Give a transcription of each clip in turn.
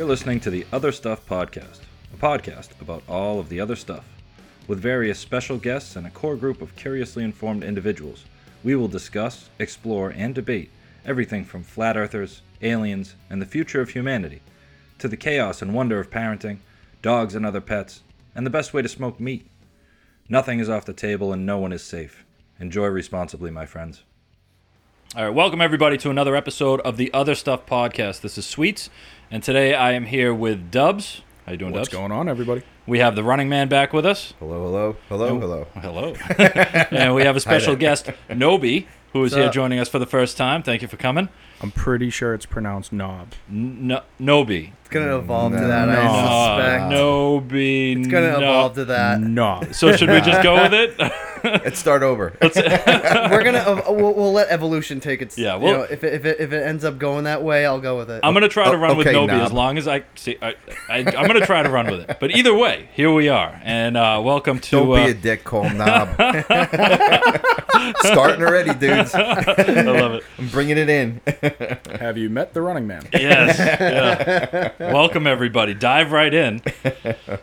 You're listening to the Other Stuff Podcast, a podcast about all of the other stuff. With various special guests and a core group of curiously informed individuals, we will discuss, explore, and debate everything from flat earthers, aliens, and the future of humanity, to the chaos and wonder of parenting, dogs and other pets, and the best way to smoke meat. Nothing is off the table and no one is safe. Enjoy responsibly, my friends. All right, welcome everybody to another episode of the Other Stuff Podcast. This is Sweets, and today I am here with Dubbs. How you doing, Dubbs? What's Dubbs? going on, everybody? We have the Running Man back with us. Hello, hello, hello, hello. Hello. and we have a special guest, No-B, who is here up? joining us for the first time. Thank you for coming. I'm pretty sure it's pronounced knob. No, No-B. It's gonna evolve to that, No. I suspect. No-B. It's gonna no. evolve to that. No. So should we just go with it? Let's start over. We're gonna ev- we'll, we'll let evolution take its. Yeah, Yeah, we'll- you know, if it, if it if it ends up going that way, I'll go with it. I'm gonna try to Oh, run with okay, No-B Knob. as long as I see. I, I, I'm gonna try to run with it. But either way, here we are, and uh, welcome to. Don't uh, be a dick, call him knob. Starting already, dudes. I love it. I'm bringing it in. Have you met the running man? Yes. Yeah. Welcome everybody. Dive right in.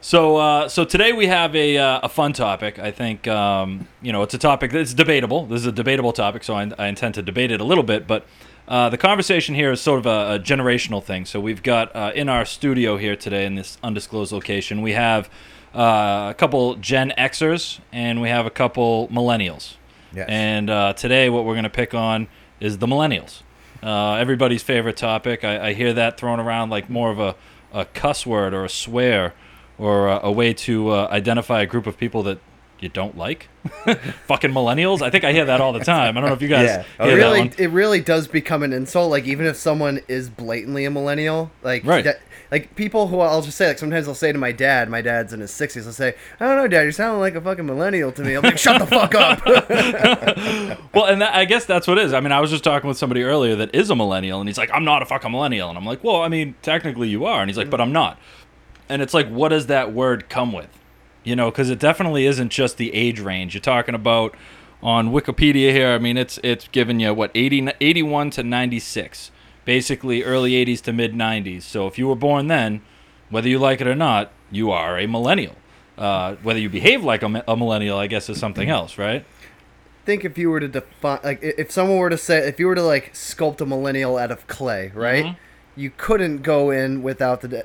So, uh, so today we have a, uh, a fun topic. I think um, you know it's a topic that's debatable. This is a debatable topic, so I, I intend to debate it a little bit. But uh, the conversation here is sort of a, a generational thing. So we've got uh, in our studio here today in this undisclosed location, we have uh, a couple Gen Xers and we have a couple millennials. Yes. And uh, today, what we're going to pick on is the millennials. Uh, everybody's favorite topic. I, I hear that thrown around like more of a, a cuss word or a swear or a, a way to uh, identify a group of people that you don't like. Fucking millennials. I think I hear that all the time. I don't know if you guys Yeah. Oh, hear it that really one. it really does become an insult. Like even if someone is blatantly a millennial, like Right. that- like people who I'll just say like sometimes I'll say to my dad, my dad's in his sixties, I'll say, I don't know, dad, you sound like a fucking millennial to me. I'm like, shut the fuck up. Well, and that, I guess that's what it is. I mean, I was just talking with somebody earlier that is a millennial, and he's like, "I'm not a fucking millennial," and I'm like, "Well, I mean, technically you are," and he's like, "But I'm not." And it's like, what does that word come with? You know, because it definitely isn't just the age range. You're talking about on Wikipedia here. I mean, it's it's giving you what 80, 81 to 96, basically early 80s to mid 90s. So if you were born then, whether you like it or not, you are a millennial. Uh, whether you behave like a, a millennial, I guess, is something else, right? think if you were to define like if someone were to say if you were to like sculpt a millennial out of clay right Mhm. you couldn't go in without the de-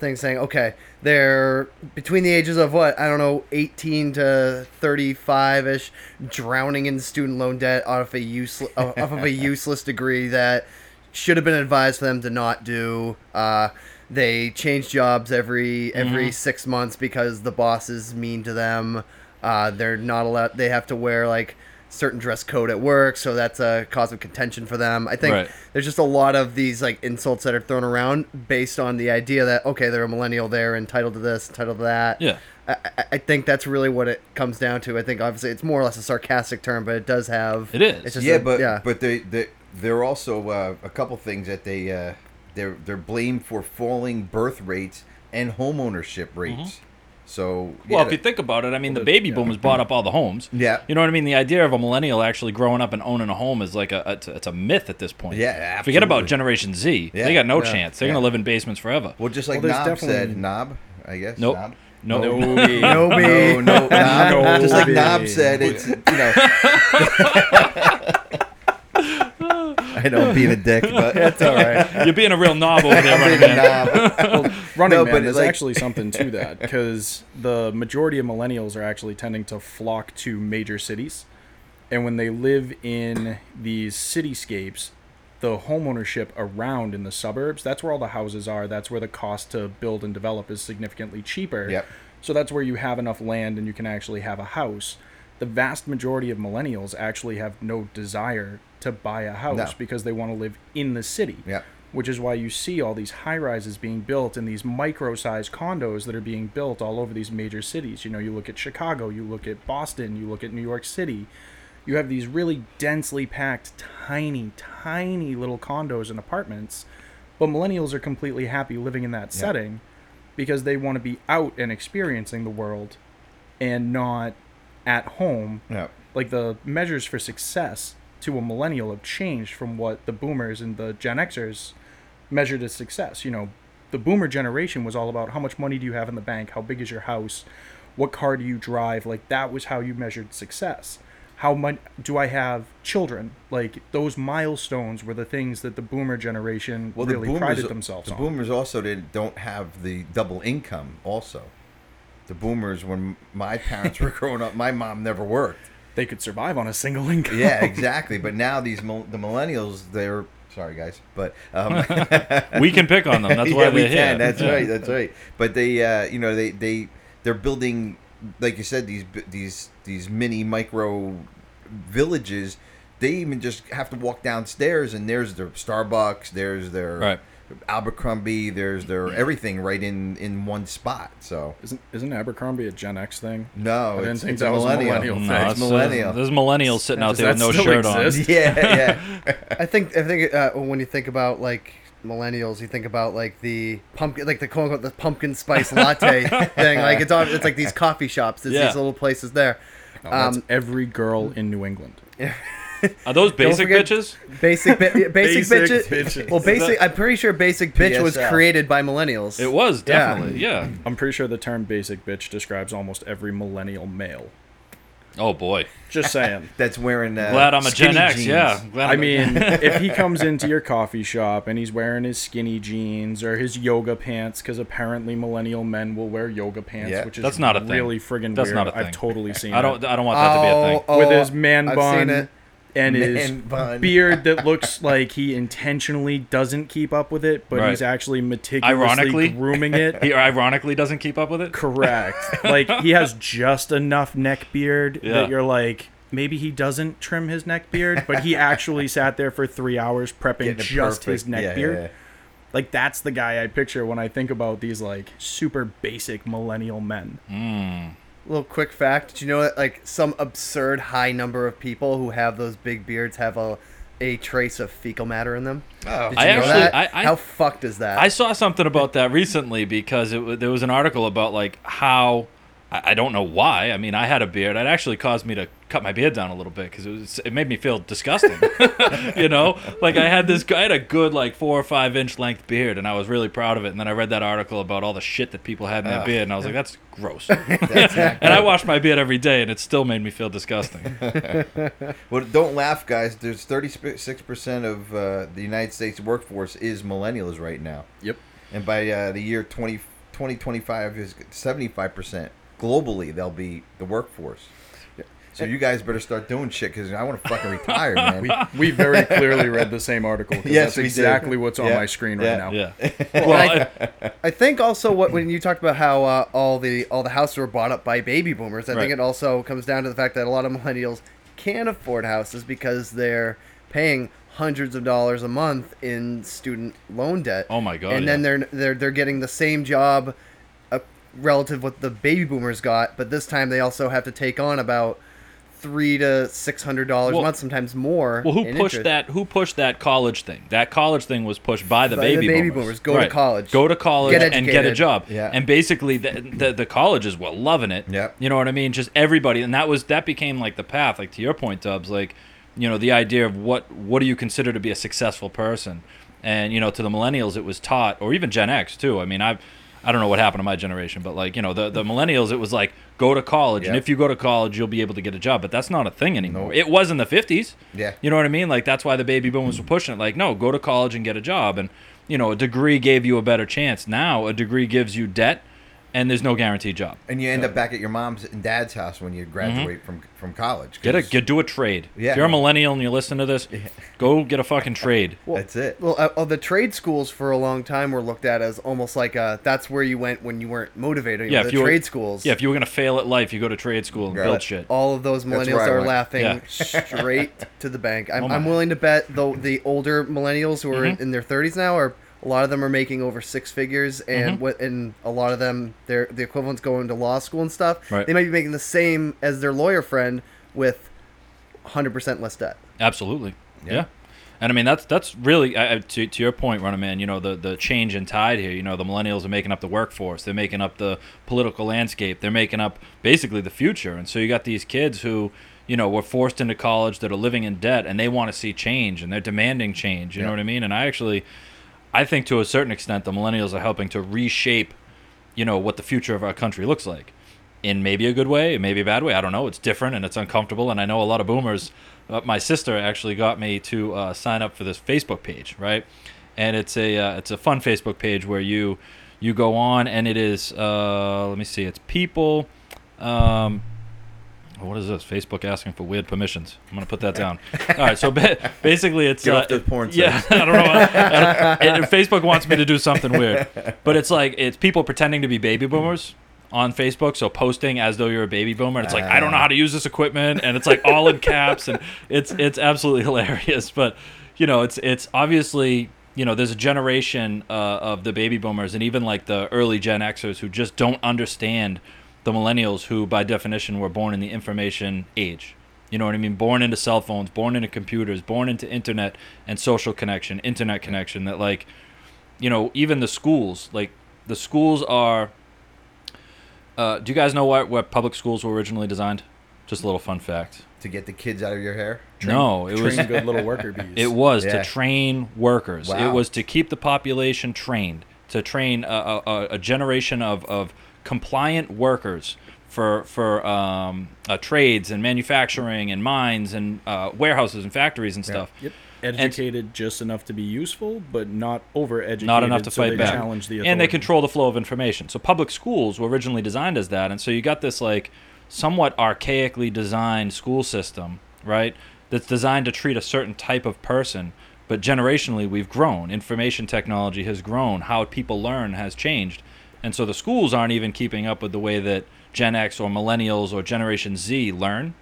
thing saying okay they're between the ages of what i don't know 18 to 35ish drowning in student loan debt off a useless off of a useless degree that should have been advised for them to not do uh they change jobs every every six months because the boss is mean to them uh, they're not allowed. They have to wear like certain dress code at work, so that's a cause of contention for them. I think Right. there's just a lot of these like insults that are thrown around based on the idea that okay, they're a millennial, they're entitled to this, entitled to that. Yeah. I, I- I think that's really what it comes down to. I think obviously it's more or less a sarcastic term, but it does have. It is. It's just yeah, a- but yeah. but they they they're also uh, a couple things that they uh, they're they're blamed for falling birth rates and homeownership rates. So Mm-hmm. Well, yeah, if you think about it, I mean, the baby yeah. boomers bought up all the homes. Yeah. You know what I mean? The idea of a millennial actually growing up and owning a home is like a it's a, it's a myth at this point. Yeah, Forget about. Generation Z. Yeah. They got no Yeah. chance. They're Yeah. gonna live in basements forever. well, just like Well, there's Knob said, definitely- Knob, I guess. Nope. Knob. No. No. No, No-B. no, Knob. Just like No-B. Knob said, it's you know. I know I'm being a dick, but That's all right. You're being a real knob over there, I'm running being a man. knob. running No, man, but there's like- actually something to that because the majority of millennials are actually tending to flock to major cities, and when they live in these cityscapes, the homeownership around in the suburbs, that's where all the houses are. That's where the cost to build and develop is significantly cheaper. Yep. So that's where you have enough land and you can actually have a house. The vast majority of millennials actually have no desire to buy a house No. because they want to live in the city Yep. which is why you see all these high rises being built and these micro sized condos that are being built all over these major cities. You know, you look at Chicago, you look at Boston, you look at New York City. You have these really densely packed, tiny, tiny little condos and apartments, but millennials are completely happy living in that setting because they want to be out and experiencing the world and not at home Yeah. like the measures for success to a millennial have changed from what the boomers and the Gen Xers measured as success. You know, the boomer generation was all about how much money do you have in the bank, how big is your house, what car do you drive. Like that was how you measured success. How much do I have children? Like those milestones were the things that the boomer generation Well, really the boomers, prided themselves the on. The boomers also didn't don't have the double income. Also, the boomers when my parents were growing up, my mom never worked. They could survive on a single income. Yeah, exactly. but now these the millennials, they're sorry guys, but um, We can pick on them. That's why yeah, we they're here. can. That's Yeah. right. That's right. But they, uh, you know, they they they're building, like you said, these these these mini micro villages. They even just have to walk downstairs, and there's their Starbucks, there's their Right. Abercrombie, there's their everything right in in one spot. So Isn't isn't Abercrombie a Gen X thing? no, I didn't it's, think it's that a was a millennial. millennial No, it's it's, uh, millennial. there's millennials sitting out there with no shirt exist? yeah, yeah. I think I think uh, when you think about like millennials, you think about like the pumpkin, like the quote unquote the pumpkin spice latte thing. Like it's all, it's like these coffee shops. There's Yeah. these little places there. No, that's Um, every girl in New England. Are those basic forget- bitches? Basic, bi- basic, Basic bitches. bitches. Well, basic. I'm pretty sure basic bitch was PSL. created by millennials. It was definitely, yeah. I'm pretty sure the term basic bitch describes almost every millennial male. Oh boy, Just saying. That's wearing. Uh, glad I'm a Gen skinny X. jeans. Yeah, glad I I'm a- mean, if he comes into your coffee shop and he's wearing his skinny jeans or his yoga pants, because apparently millennial men will wear yoga pants, Yeah. which is That's not a thing. really friggin' That's weird. not a I've thing. totally seen I don't. I don't want that to be a thing. Oh, with oh, his man I've bun seen it. And his bun. beard that looks like he intentionally doesn't keep up with it, but Right. he's actually meticulously Ironically. grooming it. He ironically doesn't keep up with it. Correct. like he has just enough neck beard Yeah. that you're like, maybe he doesn't trim his neck beard, but he actually sat there for three hours prepping Getting it just his neck Yeah, beard. yeah, yeah. Like that's the guy I picture when I think about these like super basic millennial men. Hmm. Little quick fact: Did you know that like some absurd high number of people who have those big beards have a a trace of fecal matter in them? Oh, Did I know actually- that? I- I- How fucked is that? I saw something about that recently because it, wa- there was an article about like how I, I don't know why. I mean, I had a beard. It actually caused me to cut my beard down a little bit because it was it made me feel disgusting. you know, like I had this I had a good like four or five inch length beard, and I was really proud of it. And then I read that article about all the shit that people had in their Ugh. beard, and I was like, that's gross. That's and I wash my beard every day, and it still made me feel disgusting. Well, don't laugh, guys. There's 36% of uh, the United States workforce is millennials right now. Yep. And by uh, the year 20, 2025 is 75% globally they'll be the workforce. So you guys better start doing shit because I want to fucking retire, man. We, we very clearly read the same article. Yes, that's we did. exactly what's on Yeah, my screen yeah, right now. Yeah. Well, Well, I, I think also what when you talked about how uh, all the all the houses were bought up by baby boomers, I Right. think it also comes down to the fact that a lot of millennials can't afford houses because they're paying hundreds of dollars a month in student loan debt. Oh my God, And then they're they're they're getting the same job, uh, relative what the baby boomers got, but this time they also have to take on about three to six hundred dollars Well- a month, sometimes more. Well, who pushed interest. that? Who pushed that college thing? That college thing was pushed by the By the baby baby boomers. boomers. Go to college. Go to college Get and get a job. Yeah. And basically, the, the the colleges were loving it. Yeah. You know what I mean? Just everybody, and that was that became like the path. Like to your point, Dubbs. Like, you know, the idea of what what do you consider to be a successful person? And you know, to the millennials, it was taught, or even Gen X too. I mean, I. I don't know what happened to my generation, but like you know, the, the millennials, it was like go to college, and if you go to college, you'll be able to get a job. But that's not a thing anymore. It was in the fifties. Yeah. You know what I mean? Like that's why the baby boomers were pushing it. Like, no, go to college and get a job. And you know, a degree gave you a better chance. Now a degree gives you debt, and there's no guaranteed job. and you end up back at your mom's and dad's house when you graduate from from college. Get a 'cause get do a trade. Yeah. If you're a millennial and you listen to this, go get a fucking trade. That's it. Well, uh, uh, the trade schools for a long time were looked at as almost like uh that's where you went when you weren't motivated. Yeah, the if you were- trade schools. Yeah, if you were gonna fail at life, you go to trade school and Right. build shit. all of those millennials are laughing Yeah. straight to the bank. I'm, Oh. I'm willing to bet though the older millennials who are Mhm. in, in their 30s now are a lot of them are making over six figures, and Mhm. what and a lot of them they're the equivalent's going to law school and stuff. Right. They might be making the same as their lawyer friend with 100% less debt. Absolutely. Yeah. Yeah. And I mean that's that's really to, to your point, Runner Man. You know the the change in tide here. You know the millennials are making up the workforce. They're making up the political landscape. They're making up basically the future. And so you got these kids who you know were forced into college that are living in debt and they want to see change and they're demanding change. You know what I mean? And I actually I think to a certain extent, the millennials are helping to reshape, you know, what the future of our country looks like, in maybe a good way, maybe a bad way. I don't know. It's different and it's uncomfortable. And I know a lot of boomers. Uh, my sister actually got me to uh, sign up for this Facebook page, right? And it's a uh, it's a fun Facebook page where you you go on and it is uh, let me see, it's people. Um, what is this? Facebook asking for weird permissions. I'm gonna put that down. All right, so ba- basically, it's Get uh, off the porn Yeah. I don't know. I don't- and Facebook wants me to do something weird, but it's like it's people pretending to be baby boomers on Facebook, so posting as though you're a baby boomer. And it's like I don't know how to use this equipment, and it's like all in caps, and it's it's absolutely hilarious. But you know, it's it's obviously you know there's a generation uh, of the baby boomers and even like the early Gen Xers who just don't understand the millennials who by definition were born in the information age. You know what I mean? Born into cell phones, born into computers, born into internet and social connection, internet connection that like you know, even the schools, like the schools are uh, do you guys know what what public schools were originally designed? Just a little fun fact. to get the kids out of your hair. no, it was Train good little worker bees. it was Yeah. to train workers. It was to keep the population trained, to train a, a, a- a generation of, of compliant workers for for um, uh, trades and manufacturing and mines and uh, warehouses and factories and stuff. Yep. Educated just enough to be useful, but not overeducated. Not enough to so fight back. Challenge the and they control the flow of information. So public schools were originally designed as that, and so you got this like somewhat archaically designed school system, right? That's designed to treat a certain type of person, but generationally we've grown. Information technology has grown. How people learn has changed, and so the schools aren't even keeping up with the way that Gen X or Millennials or Generation Z learn.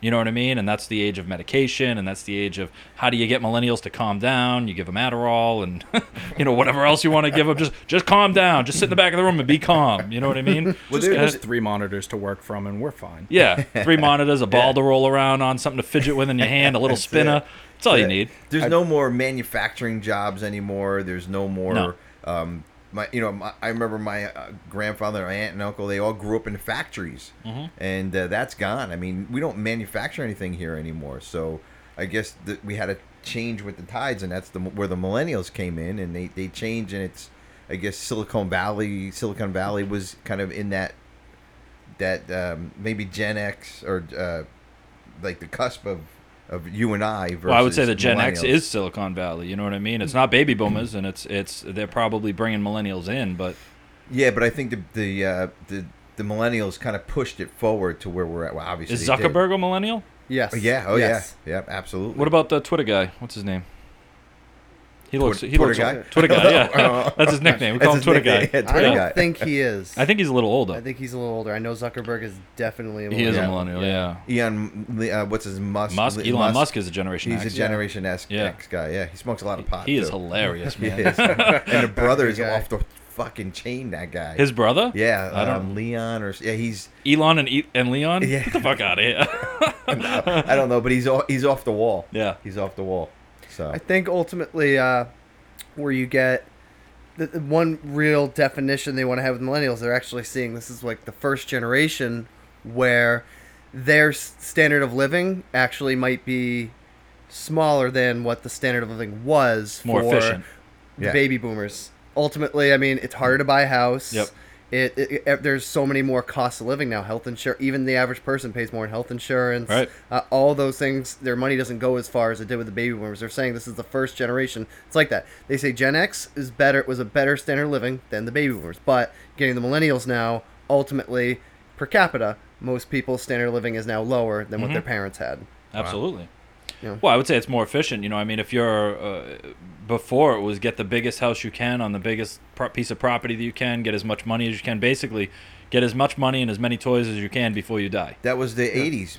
You know what I mean? And that's the age of medication, and that's the age of how do you get millennials to calm down? You give them Adderall, and you know whatever else you want to give them. Just just calm down. Just sit in the back of the room and be calm. You know what I mean? Just Just give us kinda- three monitors to work from, and we're fine. yeah, three monitors, a ball to roll around on, something to fidget with in your hand, a little That's spinner. it. That's all you need. There's no more manufacturing jobs anymore. There's no more. No. Um, my, you know, my, I remember my uh, grandfather, my aunt, and uncle. They all grew up in factories, Mm-hmm. and uh, that's gone. I mean, we don't manufacture anything here anymore. So I guess that we had to change with the tides, and that's the where the millennials came in, and they they changed, and it's I guess Silicon Valley. Silicon Valley was kind of in that that um, maybe Gen X or uh, like the cusp of of you and I. Versus Well, I would say that Gen X is Silicon Valley. You know what I mean? It's not baby boomers, and it's it's they're probably bringing millennials in, but Yeah, but I think the the uh, the the millennials kind of pushed it forward to where we're at. Well, obviously, is. Zuckerberg a millennial? Yes. Oh, yeah. Oh yes. yeah. Yeah. Absolutely. What about the Twitter guy? What's his name? He looks. Twitter- he looks. Twitter guy? Twitter guy. Yeah, that's his nickname. We That's call him his Twitter nickname, guy. yeah, I Twitter don't guy. think he is. I think he's a little older. I think he's a little older. I know Zuckerberg is definitely a he is a millennial. Yeah. Elon, uh, what's his Musk? Musk. Elon Musk, is a generation He's X. a Generation S Yeah. X guy. Yeah, he smokes a lot of pot. He is too. hilarious, He man. is. and the brother is guy. off the fucking chain. That guy. His brother? yeah, I don't- um, Leon or yeah, he's Elon and e- and Leon. Yeah. Get the fuck out of here. I don't know, but he's off, he's off the wall. yeah. He's off the wall. So I think ultimately, uh, where you get the, the one real definition they want to have with millennials, they're actually seeing this is like the first generation where their standard of living actually might be smaller than what the standard of living was More for efficient. the Yeah. baby boomers. Ultimately, I mean, it's harder to buy a house. Yep. It, it, it- there's so many more costs of living now. Health insurance, even the average person pays more in health insurance. Right. Uh, all those things, their money doesn't go as far as it did with the baby boomers. They're saying this is the first generation. It's like that. They say Gen X is better, it was a better standard of living than the baby boomers. But getting the millennials now, ultimately, per capita, most people's standard of living is now lower than what their parents had. Absolutely. Yeah. Well, I would say it's more efficient. You know, I mean, if you're uh, before it was get the biggest house you can on the biggest pro- piece of property that you can, get as much money as you can. Basically, get as much money and as many toys as you can before you die. that was the '80s.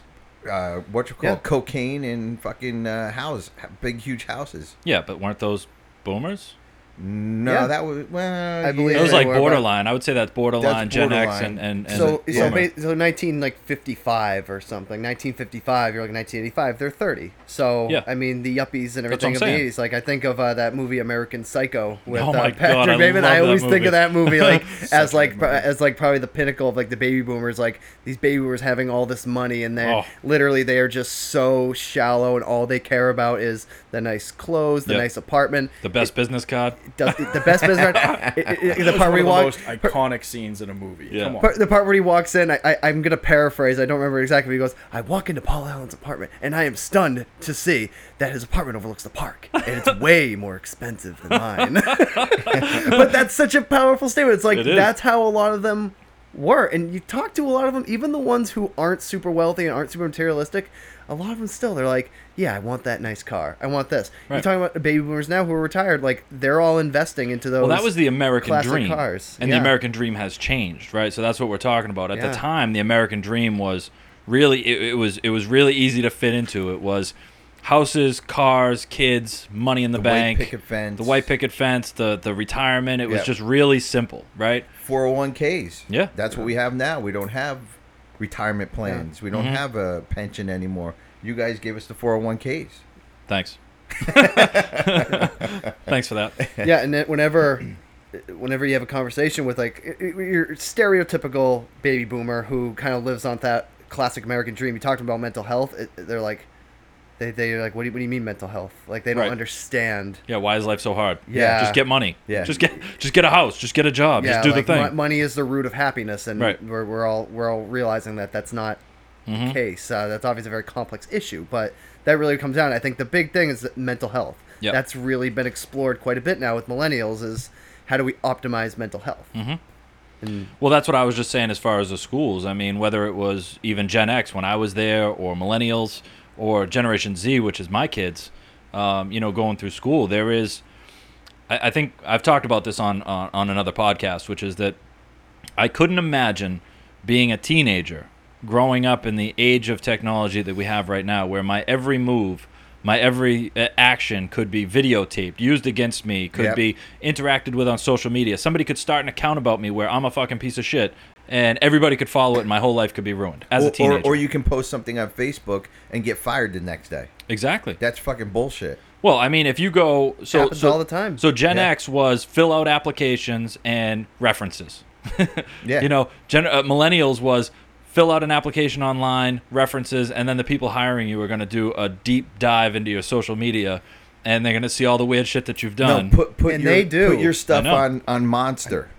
Uh, what you call Yeah. cocaine and fucking uh, house, big huge houses. Yeah, but weren't those boomers? No, Yeah. that was well. I believe It was like were, borderline. I would say that's borderline That's Gen X and and, and So so, boomer. ba- so 19 like 55 or something. 1955. You're like 1985. They're 30. So Yeah. I mean the yuppies and That's what everything I'm the saying. 80s. Like I think of uh, that movie American Psycho with Oh uh, Patrick God, I Bateman. I always think of that movie like as like pro- movie. as like probably the pinnacle of like the baby boomers. Like these baby boomers having all this money and they Oh. are literally they are just so shallow and all they care about is the nice clothes, the Yep. nice apartment. the best business card. Does the best business. card- it- it- it- the part one where of he the walks. most iconic scenes in a movie. Yeah. Come on. Part, the part where he walks in, I, I, I'm gonna paraphrase. I don't remember exactly. But he goes, "I walk into Paul Allen's apartment, and I am stunned to see that his apartment overlooks the park, and it's way more expensive than mine." but that's such a powerful statement. It's like It is. that's how a lot of them were, and you talk to a lot of them, even the ones who aren't super wealthy and aren't super materialistic. A lot of them still, they're like, "Yeah, I want that nice car. I want this." You're talking about baby boomers now who are retired, like they're all investing into those. Well, that was the American classic dream, cars. and Yeah. the American dream has changed, right? So that's what we're talking about. At Yeah. the time, the American dream was really it, it was it was really easy to fit into. It was houses, cars, kids, money in the, The white bank, picket fence. the white picket fence, the the retirement. It was just really simple, right? 401ks. Yeah. That's what we have now. We don't have retirement plans. We don't Mhm. have a pension anymore. You guys gave us the 401ks. Thanks. Thanks for that. yeah, and then whenever, whenever you have a conversation with like y- y- your stereotypical baby boomer who kind of lives on that classic American dream, you talked about mental health. It, they're like, they they're like, what do you, what do you mean mental health? Like they don't Right. understand. Yeah, why is life so hard? Yeah. just get money. Yeah. just get just get a house, just get a job, yeah, just do like the thing. mo- money is the root of happiness, and Right. we're, we're all we're all realizing that that's not the case. Uh, that's obviously a very complex issue, but that really comes down. I think the big thing is mental health. Yep. That's really been explored quite a bit now with millennials. Is how do we optimize mental health? Mhm. And Well, that's what I was just saying as far as the schools. I mean, whether it was even Gen X when I was there, or Millennials, or Generation Z, which is my kids, um, you know, going through school, there is. I, I think I've talked about this on, on on another podcast, which is that I couldn't imagine being a teenager growing up in the age of technology that we have right now, where my every move, my every uh, action could be videotaped, used against me, could Yep. be interacted with on social media. Somebody could start an account about me where I'm a fucking piece of shit, and everybody could follow it, and my whole life could be ruined as or, a teenager. or, or you can post something on Facebook and get fired the next day. exactly. That's fucking bullshit. Well, I mean, if you go so happens so all the time. So Gen Yeah. X was fill out applications and references. Yeah. You know, Gen- uh, millennials was fill out an application online, references, and then the people hiring you are going to do a deep dive into your social media, and they're going to see all the weird shit that you've done. No, put put And your, they do. put your stuff on on Monster.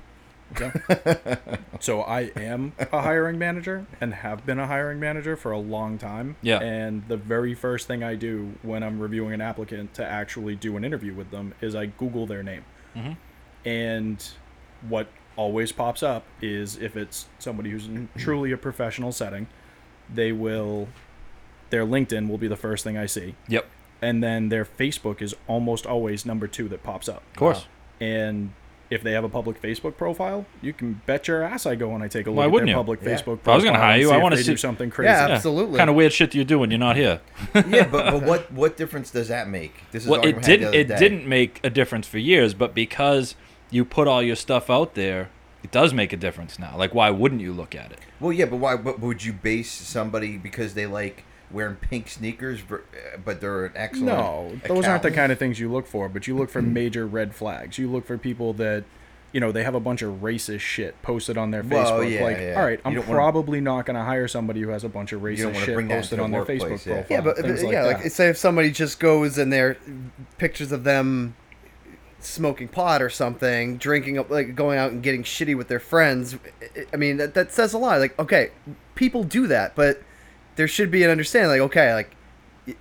So I am a hiring manager and have been a hiring manager for a long time. Yeah. And the very first thing I do when I'm reviewing an applicant to actually do an interview with them is I Google their name. Mm-hmm. And what always pops up is if it's somebody who's in truly a professional setting, they will their LinkedIn will be the first thing I see. yep, And then their Facebook is almost always number two that pops up. of course. And if they have a public Facebook profile, you can bet your ass I go and I take a look Why at wouldn't their you? public Yeah. Facebook profile. I was gonna hire you, I wanna they do see- something crazy. Yeah, absolutely. Kind of weird shit do you do when you're not here. yeah, but, but what what difference does that make? This is well, it argument I had the didn't. It day. didn't make a difference for years, but because you put all your stuff out there, it does make a difference now. Like, why wouldn't you look at it? Well, yeah, but why? But would you base somebody because they like wearing pink sneakers, uh, but they're an excellent? No, those aren't the kind of things you look for, but you look for major red flags. You look for people that, you know, they have a bunch of racist shit posted on their Well, Facebook. yeah, like, yeah. all right, I'm don't wanna- probably not going to hire somebody who has a bunch of racist shit posted on their Facebook yeah. profile. Yeah, but but, like yeah, that. like say if somebody just goes and they're pictures of them smoking pot or something, drinking up, like going out and getting shitty with their friends. I- I mean, that, that says a lot. Like, okay, people do that, but there should be an understanding. Like, okay, like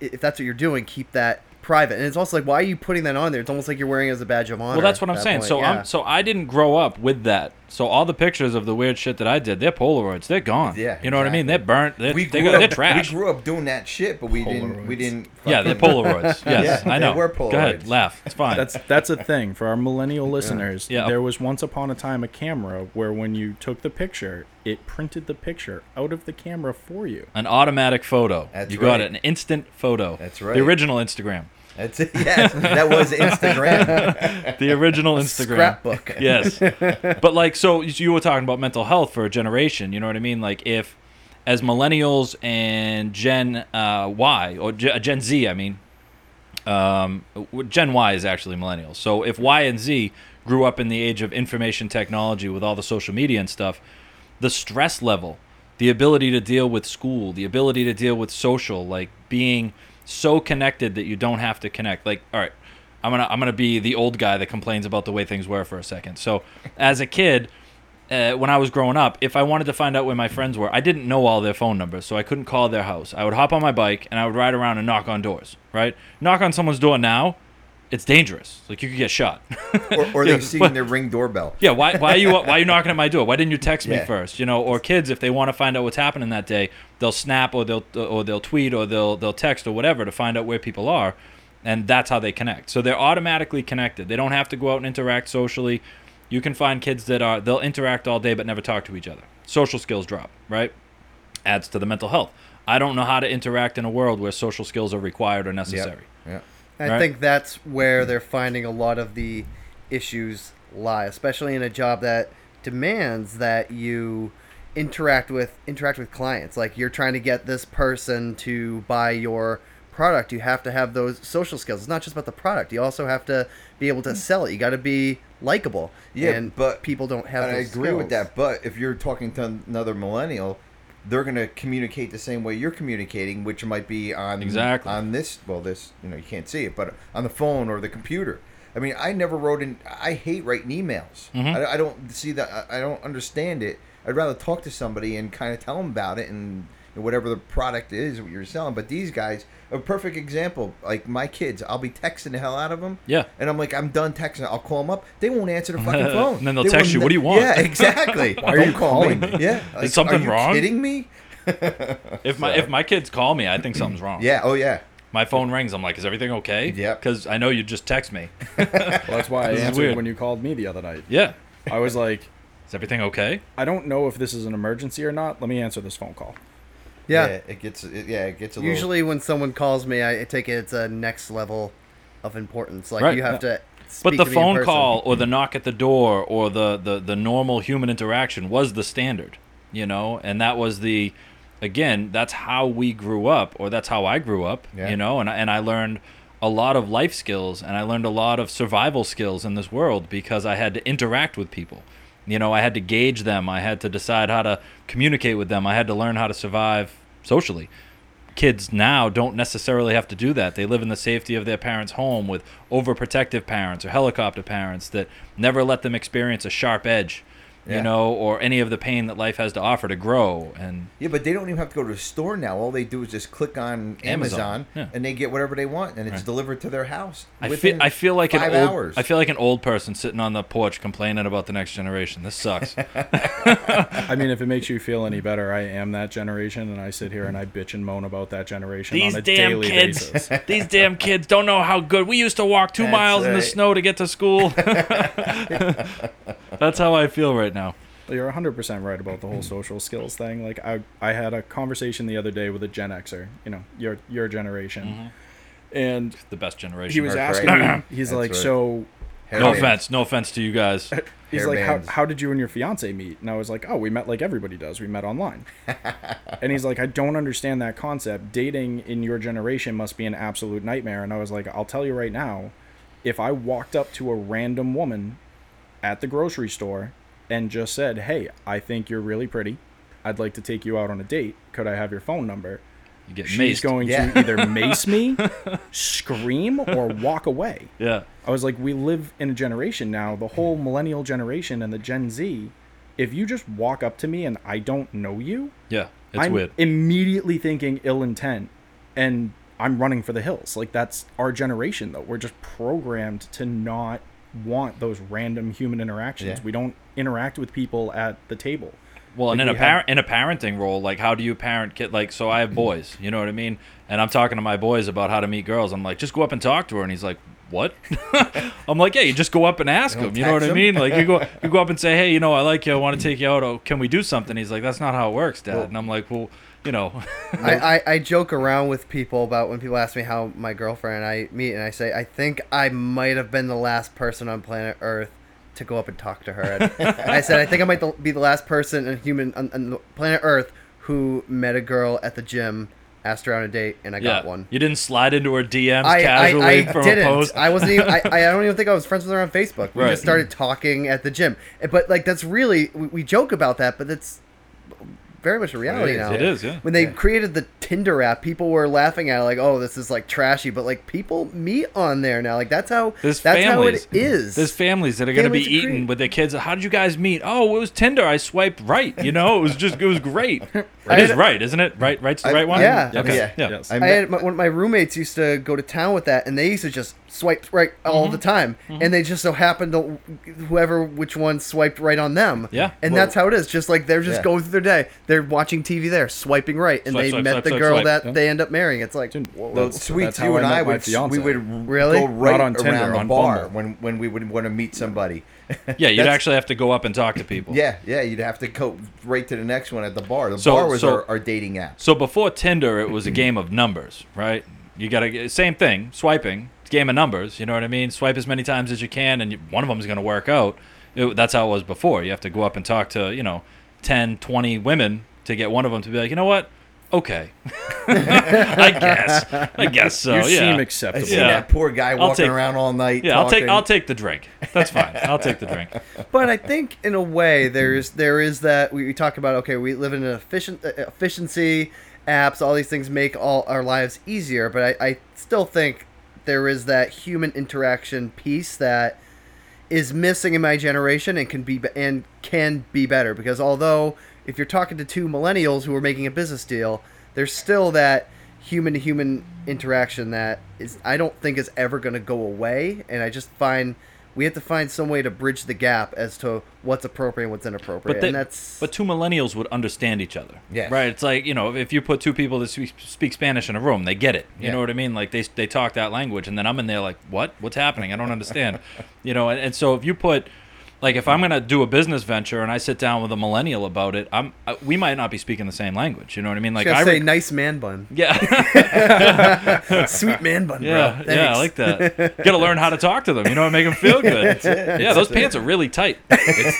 if that's what you're doing, keep that private. And it's also like, why are you putting that on there? It's almost like you're wearing it as a badge of honor. Well, that's what I'm that saying. point. So yeah. I'm so I didn't grow up with that. So all the pictures of the weird shit that I did, they're Polaroids. They're gone. Yeah, you know what I mean. They're burnt. They're, We they grew got, they're trash. We grew up doing that shit, but we didn't. We didn't. yeah, they're Polaroids. Yes, Yeah, I know. they were Polaroids. Go ahead, laugh. It's fine. That's that's a thing for our millennial listeners. Yeah. There was once upon a time a camera where when you took the picture, it printed the picture out of the camera for you. an automatic photo. That's you got it. An instant photo. That's right. The original Instagram. That's it. Yes, that was Instagram. The original Instagram. scrapbook. yes but like so you were talking about mental health for a generation you know what i mean like if as millennials and gen uh, y or Gen- gen z i mean um, gen y is actually millennials so if y and z grew up in the age of information technology with all the social media and stuff the stress level the ability to deal with school the ability to deal with social like being so connected that you don't have to connect like all right I'm gonna I'm gonna be the old guy that complains about the way things were for a second. So, as a kid, uh, when I was growing up, if I wanted to find out where my friends were, I didn't know all their phone numbers, so I couldn't call their house. I would hop on my bike and I would ride around and knock on doors. Right, knock on someone's door now, it's dangerous. Like you could get shot. Or, or they've seen but- their ring doorbell. Yeah, why, why are you why are you knocking at my door? Why didn't you text me Yeah. first? You know, or kids if they want to find out what's happening that day, they'll snap or they'll or they'll tweet or they'll they'll text or whatever to find out where people are, and that's how they connect. So they're automatically connected. They don't have to go out and interact socially. You can find kids that are they'll interact all day but never talk to each other. Social skills drop, right? Adds to the mental health. I don't know how to interact in a world where social skills are required or necessary. Yeah. I Right. think that's where they're finding a lot of the issues lie, especially in a job that demands that you interact with interact with clients. Like you're trying to get this person to buy your product, you have to have those social skills. It's not just about the product. You also have to be able to sell it. You got to be likable. Yeah, and but people don't have. And I those agree with that. But if you're talking to another millennial, they're going to communicate the same way you're communicating, which might be on Exactly. on this. Well, this you know you can't see it, but on the phone or the computer. I mean, I never wrote in. I hate writing emails. Mhm. I, I don't see that. I I don't understand it. I'd rather talk to somebody and kind of tell them about it and whatever the product is what you're selling. But these guys, a perfect example. Like my kids, I'll be texting the hell out of them. Yeah. And I'm like, I'm done texting. I'll call them up. They won't answer the fucking phone. And then they'll They text you, "What do you want?" Yeah, exactly. Why are you calling me. Yeah. Like, something are you wrong? Kidding me? If my if my kids call me, I think something's wrong. Yeah. Oh yeah. My phone rings. I'm like, is everything okay? Yep. Because I know you just text me. Well, that's why I answered when you called me the other night. Yeah. I was like, Is everything okay? I don't know if this is an emergency or not. Let me answer this phone call. Yeah. It gets. It, yeah. It gets a little. Usually, when someone calls me, I take it it's a next level of importance. Like Right, you have yeah. to. But the to phone call or the knock at the door or the, the, the normal human interaction was the standard, you know, and that was the, again, that's how we grew up, or that's how I grew up, Yeah. you know, and and I learned a lot of life skills and I learned a lot of survival skills in this world because I had to interact with people. You know, I had to gauge them. I had to decide how to communicate with them. I had to learn how to survive socially. Kids now don't necessarily have to do that. They live in the safety of their parents' home with overprotective parents or helicopter parents that never let them experience a sharp edge, Yeah. you know, or any of the pain that life has to offer to grow. And Yeah, but they don't even have to go to a store now. All they do is just click on Amazon, Amazon, yeah. and they get whatever they want, and it's Right. delivered to their house. I feel I feel like an old hours. I feel like an old person sitting on the porch complaining about the next generation. This sucks. I mean, if it makes you feel any better, I am that generation, and I sit here and I bitch and moan about that generation These on a damn daily kids. basis. These damn kids don't know how good we used to walk two That's miles in the snow to get to school. That's how I feel right now. You're 100% right about the whole social skills thing. Like I I had a conversation the other day with a Gen Xer, you know, your your generation. Mm-hmm. And The best generation. he was asking Right. me he's That's like, right. "So no Hairbands. offense, no offense to you guys. He's Hair like, how, how did you and your fiance meet? And I was like, oh, we met like everybody does. We met online. and he's like, I don't understand that concept. Dating in your generation must be an absolute nightmare. And I was like, I'll tell you right now, if I walked up to a random woman at the grocery store and just said, hey, I think you're really pretty. I'd like to take you out on a date. Could I have your phone number? You get She's maced. going Yeah. to either mace me, scream, or walk away. yeah. I was like, we live in a generation now, the whole millennial generation and the Gen Z. If you just walk up to me and I don't know you, Yeah. It's I'm weird. immediately thinking ill intent and I'm running for the hills. Like that's our generation though. We're just programmed to not want those random human interactions. Yeah. We don't interact with people at the table. Well, and in a we had- parent in a parenting role, like how do you parent kid? Like, so I have boys, you know what I mean? And I'm talking to my boys about how to meet girls. I'm like, just go up and talk to her, and he's like, what? I'm like, yeah, you just go up and ask You him. You know what text I mean? Like you go you go up and say, hey, you know, I like you. I want to take you out. Oh, can we do something? He's like, that's not how it works, Dad. Well- and I'm like, well, you know, I, I, I joke around with people about when people ask me how my girlfriend and I meet, and I say, I think I might have been the last person on planet Earth to go up and talk to her. And I said, I think I might be the last person in human on, on planet Earth who met a girl at the gym, asked her on a date, and I yeah, got one. You didn't slide into her DMs I, casually I, I from didn't. a post. I wasn't even. I, I don't even think I was friends with her on Facebook. We Right. just started talking at the gym. But like that's really we, we joke about that, but that's very much a reality is. now. it is, yeah. When they Yeah. created the Tinder app, people were laughing at it like, "Oh, this is like trashy," but like people meet on there now. Like that's how There's that's families. how it is. There's families that are going to be Families are eating great. with their kids. How did you guys meet? Oh, it was Tinder. I swiped right. You know, it was just it was great. It I is had- right, isn't it? Right, right's the I- right one. Yeah. Okay. Yeah. Yeah. Yes. I I had my, one of my roommates used to go to town with that, and they used to just swipe right all Mm-hmm. the time, and they just so happened to whoever which one swiped right on them. Yeah. and Well- that's how it is. Just like they're just Yeah. going through their day, they're watching TV there, swiping right, and Swipe, they swipe, met swipe, the girl swipe. that Yeah. they end up marrying. It's like, Dude, whoa. Well, That's- sweet, that's you and I I would fiance. we would Really? go right Not on Tinder, around the on bar Bumble. when when we would want to meet somebody. Yeah, you'd actually have to go up and talk to people. Yeah, yeah, you'd have to go right to the next one at the bar. The So- bar was so- our, our dating app. So before Tinder, it was a game of numbers, right? You got to same thing, swiping. It's a game of numbers. You know what I mean? Swipe as many times as you can, and you, one of them is going to work out. It, that's how it was before. You have to go up and talk to you know 10, 20 women to get one of them to be like, you know what? Okay, I guess. I guess so. you yeah. seem I acceptable. see Yeah. that poor guy I'll walking take- around all night. yeah, I'll take talking. I'll take the drink. That's fine. I'll take the drink. But I think in a way there's there is that we, we talk about okay we live in an efficient uh, efficiency apps all these things make all our lives easier but I, I still think there is that human interaction piece that is missing in my generation and can be and can be better. Because although if you're talking to two millennials who are making a business deal there's still that human to human interaction that is I don't think is ever going to go away. And I just find we have to find some way to bridge the gap as to what's appropriate and what's inappropriate But, they, and that's but two millennials would understand each other. Yes. Right. It's like you know, if you put two people that speak, speak Spanish in a room, they get it. You Yeah. know what I mean? Like they they talk that language, and then I'm in there like, what? What's happening? I don't understand. you know, and, and so if you put like if I'm gonna do a business venture and I sit down with a millennial about it, I'm uh, we might not be speaking the same language. You know what I mean? Like I I say rec- nice man bun yeah. sweet man bun Yeah, bro yeah, I like that. You got to learn how to talk to them. You know, and make them feel good. Yeah, those pants are really tight. do,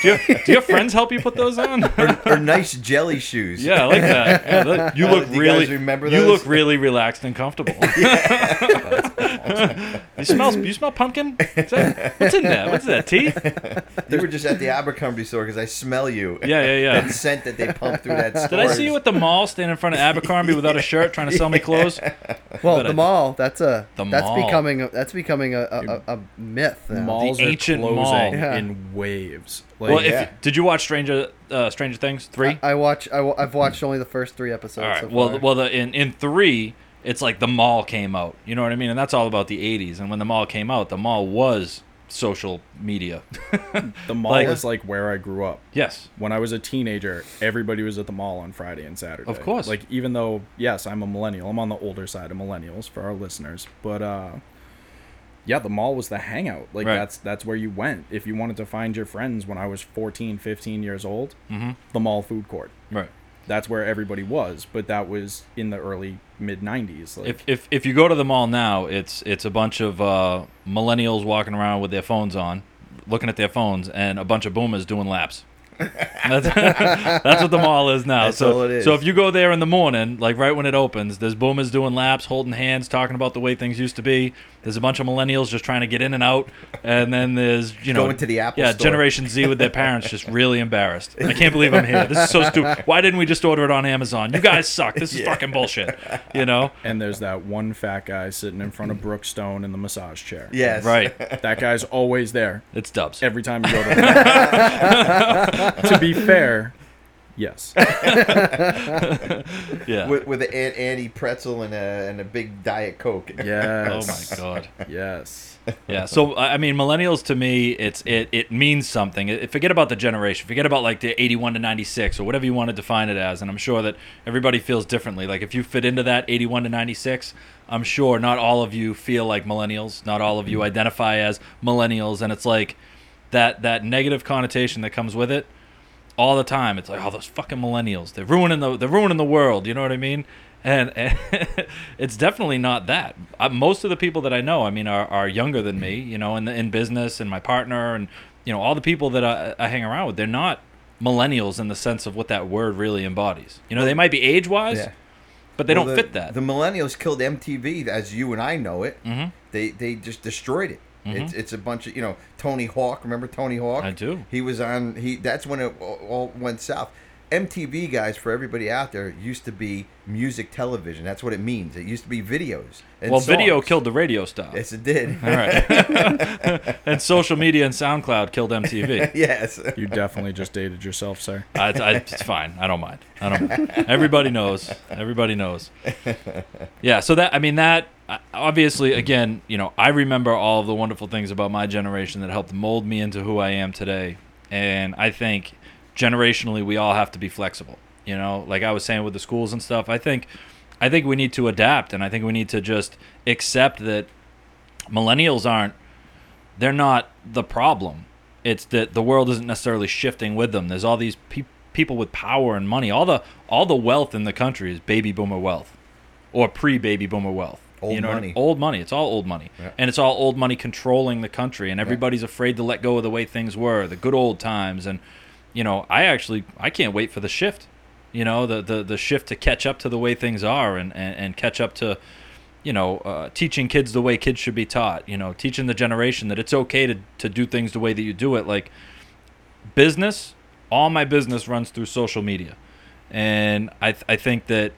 your, do your friends help you put those on? or nice jelly shoes. Yeah, I like that. Yeah, that- you look you really remember You look really relaxed and comfortable. you smell you smell pumpkin? That, what's in that? What's that? Tea? You were just at the Abercrombie store because I smell you. Yeah, yeah, yeah. That scent that they pump through that store. Did I see you at the mall standing in front of Abercrombie without a shirt trying to sell me clothes? well But the I- mall that's a The that's mall. becoming a, that's becoming a, a, a, a myth now. Malls The are ancient closing mall. Yeah. in waves. Like, Well, if yeah. did you watch Stranger uh, Stranger Things three? I, I watch I, wa- I've watched only the first three episodes All right. so well, far. well, the, in in three, it's like the mall came out. You know what I mean? And that's all about the '80s. And when the mall came out, the mall was social media. the mall like- is like where I grew up. yes. When I was a teenager, everybody was at the mall on Friday and Saturday. Of course. Like even though yes, I'm a millennial. I'm on the older side of millennials for our listeners, but uh yeah, the mall was the hangout. Like Right. that's that's where you went if you wanted to find your friends when I was 14, 15 years old. Mhm. The mall food court. Right. That's where everybody was, but that was in the early mid 90s. Like If, if if you go to the mall now, it's it's a bunch of uh, millennials walking around with their phones on, looking at their phones, and a bunch of boomers doing laps. That's, that's what the mall is now. That's so all it is. so if you go there in the morning, like right when it opens, there's boomers doing laps, holding hands, talking about the way things used to be. There's a bunch of millennials just trying to get in and out, and then there's you know Going to the Apple yeah store. Generation Z with their parents just really embarrassed. I can't believe I'm here. This is so stupid. Why didn't we just order it on Amazon? You guys suck. This is fucking bullshit. You know. and there's that one fat guy sitting in front of Brookstone in the massage chair. Yes. Right. That guy's always there It's Dubbs. every time you go to the mall. to be fair, yes. Yeah. With, with an Annie pretzel and a and a big diet coke. Yes. oh my god. Yes. Yeah. So I I mean, millennials to me, it's it it means something. It, forget about the generation. Forget about like the eighty-one to ninety-six or whatever you want to define it as. And I'm sure that everybody feels differently. Like if you fit into that eighty-one to ninety-six, I'm sure not all of you feel like millennials. Not all of you identify as millennials, and it's like that that negative connotation that comes with it all the time. It's like, oh, those fucking millennials. They're ruining the they're ruining the world. You know what I mean? And, and it's definitely not that. Uh, most of the people that I know, I mean, are, are younger than me. You know, in the, in business, and my partner, and you know, all the people that I, I hang around with, they're not millennials in the sense of what that word really embodies. You know, they might be age wise, Yeah. but they Well, don't the- fit that. The millennials killed MTV as you and I know it. Mhm. They they just destroyed it. It's, mm-hmm. it's a bunch of you know Tony Hawk. Remember Tony Hawk? I do. He was on. He that's when it all went south. MTV guys for everybody out there used to be music television. That's what it means. It used to be videos. And well, video killed the radio style. Yes, it did. All right. and social media and SoundCloud killed MTV. yes. You definitely just dated yourself, sir. I, I, it's fine. I don't mind. I don't. Mind. Everybody knows. Everybody knows. Yeah. So that I mean that uh, obviously again you know I remember all of the wonderful things about my generation that helped mold me into who I am today, and I think generationally we all have to be flexible. You know, like I was saying with the schools and stuff. I think I think we need to adapt, and I think we need to just accept that millennials aren't they're not the problem. It's that the world isn't necessarily shifting with them. There's all these pe- people with power and money. All the all the wealth in the country is baby boomer wealth, or pre-baby boomer wealth. Old you know, money. Old money. It's all old money, Yeah. and it's all old money controlling the country. And everybody's afraid to let go of the way things were, the good old times. And you know, I actually I can't wait for the shift. You know, the the the shift to catch up to the way things are, and and, and catch up to you know, uh, teaching kids the way kids should be taught. You know, teaching the generation that it's okay to to do things the way that you do it. Like business, all my business runs through social media, and I th- I think that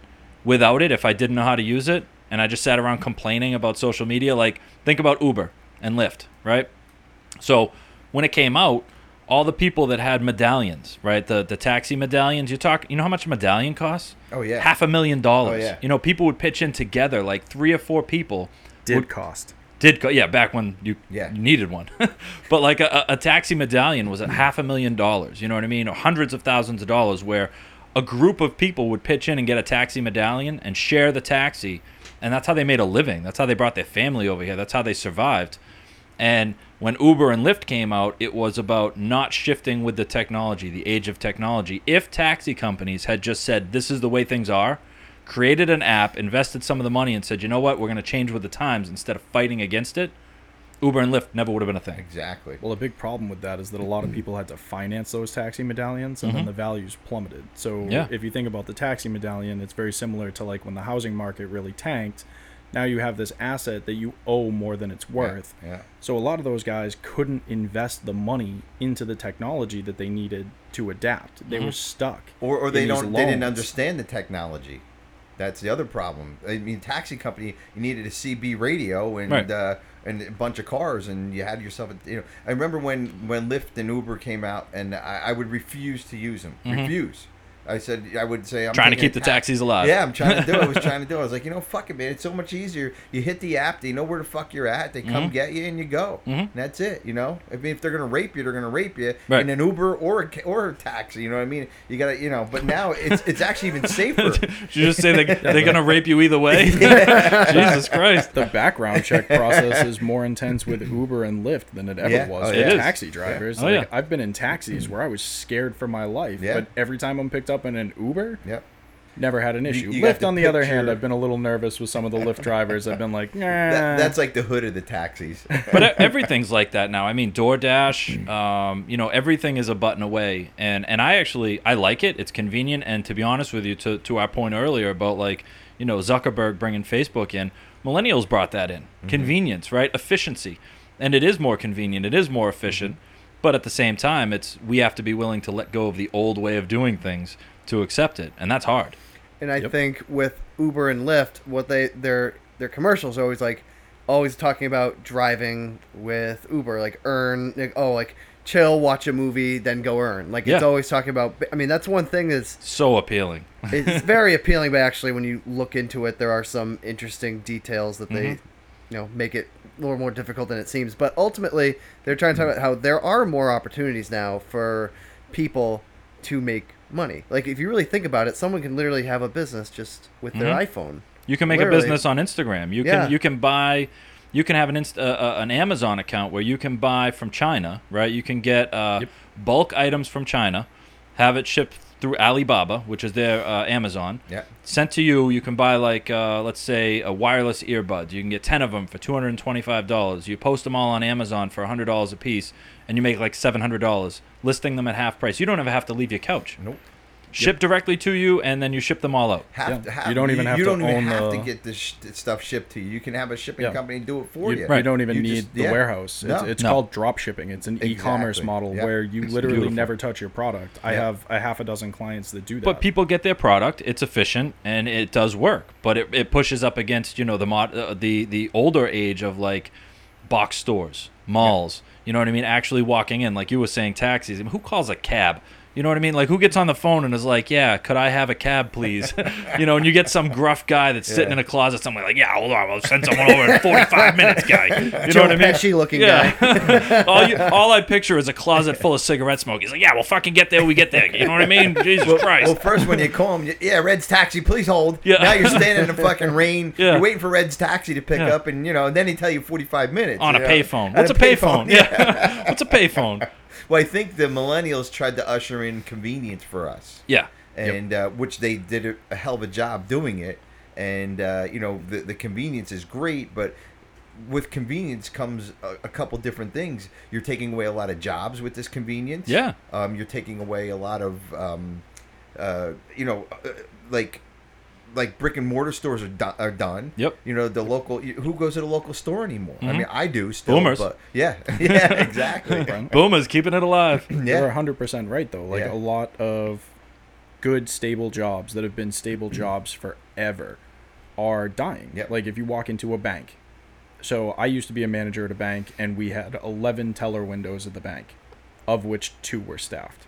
without it, if I didn't know how to use it, and I just sat around complaining about social media, like think about Uber and Lyft, right? So when it came out, all the people that had medallions, right? The the taxi medallions. You talk. You know how much a medallion costs? Oh yeah. half a million dollars. Oh, yeah. You know, people would pitch in together, like three or four people Did would, cost. did go. Yeah, back when you, Yeah. needed one. but like a, a taxi medallion was at half a million dollars. You know what I mean? Or hundreds of thousands of dollars, where a group of people would pitch in and get a taxi medallion and share the taxi, and that's how they made a living. That's how they brought their family over here. That's how they survived. And when Uber and Lyft came out, it was about not shifting with the technology, the age of technology. If taxi companies had just said, this is the way things are, created an app, invested some of the money, and said, you know what, we're going to change with the times instead of fighting against it, Uber and Lyft never would have been a thing. Exactly. Well, a big problem with that is that a lot of people had to finance those taxi medallions, and then the values plummeted. So, Mm-hmm. Yeah. if you think about the taxi medallion, it's very similar to like when the housing market really tanked. Now you have this asset that you owe more than it's worth. Yeah. So a lot of those guys couldn't invest the money into the technology that they needed to adapt. They Mm-hmm. were stuck. Or, or they don't. They didn't understand the technology. That's the other problem. I mean, taxi company, you needed a CB radio and Right. uh, and a bunch of cars, and you had yourself. A, you know, I remember when when Lyft and Uber came out, and I, I would refuse to use them. Refuse. I said I would say I'm Mm-hmm. Trying to keep the tax- taxis alive. Yeah, I'm trying to do it. I was trying to do it. I was like, you know, fuck it, man. It's so much easier. You hit the app, they know where the fuck you're at. They come get you, and you go. Mhm. And that's it. You know, I mean, if they're gonna rape you, they're gonna rape you Right. in an Uber or a, or a taxi. You know what I mean? You gotta, you know. But now it's it's actually even safer. Did you just say they, they're going to rape you either way? Jesus Christ. The background check process is more intense with Uber and Lyft than it ever Yeah. was Oh, with It is. taxi drivers. Oh, like, yeah. I've been in taxis where I was scared for my life, Yeah. but every time I'm picked up in an Uber, Yep. never had an issue. you got Lyft, on the other hand, I've been a little nervous with some of the Lyft drivers. I've been like, nah. That, that's like the hood of the taxis. but everything's like that now. I mean, DoorDash, mm. um, you know, everything is a button away, and and I actually I like it. It's convenient, and to be honest with you, to to our point earlier about like you know Zuckerberg bringing Facebook in, millennials brought that in mm-hmm. convenience, right? Efficiency, and it is more convenient. It is more efficient, mm-hmm. But at the same time, it's we have to be willing to let go of the old way of doing things to accept it, and that's hard. And I Yep. think with Uber and Lyft, what they their their commercials are always like always talking about driving with Uber, like earn like, oh like chill, watch a movie, then go earn. Like it's Yeah. always talking about I mean that's one thing that's So appealing. it's very appealing, but actually when you look into it there are some interesting details that they Mhm. you know make it a little more difficult than it seems. But ultimately they're trying to talk about how there are more opportunities now for people to make money. Like if you really think about it, someone can literally have a business just with their Mhm. iPhone. You can make Literally. a business on Instagram. You Yeah. can you can buy, you can have an inst, uh, uh, an Amazon account where you can buy from China, right? You can get uh, Yep. bulk items from China, have it shipped through Alibaba, which is their uh, Amazon, Yeah. sent to you. You can buy like uh, let's say a wireless earbud. You can get ten of them for two hundred and twenty five dollars. You post them all on Amazon for hundred dollars a piece, and you make like seven hundred dollars listing them at half price. You don't ever have to leave your couch. Nope. Ship directly to you, and then you ship them all out. Have Yeah. to have, You don't even have you to don't even own have the- to get this sh- stuff shipped to you. You can have a shipping Yeah. company do it for You, you. you don't even You need just- the yeah. warehouse. It's, No. it's No. called drop shipping. It's an e-commerce model Yep. where you It's literally beautiful. never touch your product. I have a half a dozen clients that do that. But people get their product. It's efficient and it does work. But it, it pushes up against you know the mod uh, the the older age of like box stores, malls. You know what I mean? Actually walking in, like you were saying, taxis. I mean, who calls a cab? You know what I mean? Like who gets on the phone and is like, "Yeah, could I have a cab, please?" you know, and you get some gruff guy that's sitting in a closet somewhere, like, "Yeah, hold on, I'll send someone over in 45 minutes, guy." You know Joe what I mean? Pesci looking guy. Yeah. all, you, all I picture is a closet full of cigarette smoke. He's like, "Yeah, we'll fucking get there. We get there." You know what I mean? Jesus Christ. Well, first when you call him, yeah, Red's taxi, please hold. Yeah. Now you're standing in the fucking rain. Yeah. You're waiting for Red's taxi to pick Yeah. up, and you know, and then he tell you 45 minutes on a payphone. What's a payphone? Yeah. Yeah. What's a payphone? Well, I think the millennials tried to usher in convenience for us. Yeah. and uh, which they did a, a hell of a job doing it. And uh, you know the the convenience is great, but with convenience comes a, a couple different things. You're taking away a lot of jobs with this convenience. Yeah. Um, you're taking away a lot of um, uh, you know, uh, like like brick and mortar stores are, do- are done. Yep. You know the local. Who goes to the local store anymore? I Mhm. mean, I do still. Boomers. But yeah, yeah, exactly. Right? Boomers keeping it alive. yeah. You're 100% right, though. Like, Yeah. a lot of good, stable jobs that have been stable Mm-hmm. jobs forever are dying. Yep. Like, if you walk into a bank. So, I used to be a manager at a bank, and we had 11 teller windows at the bank, of which two were staffed.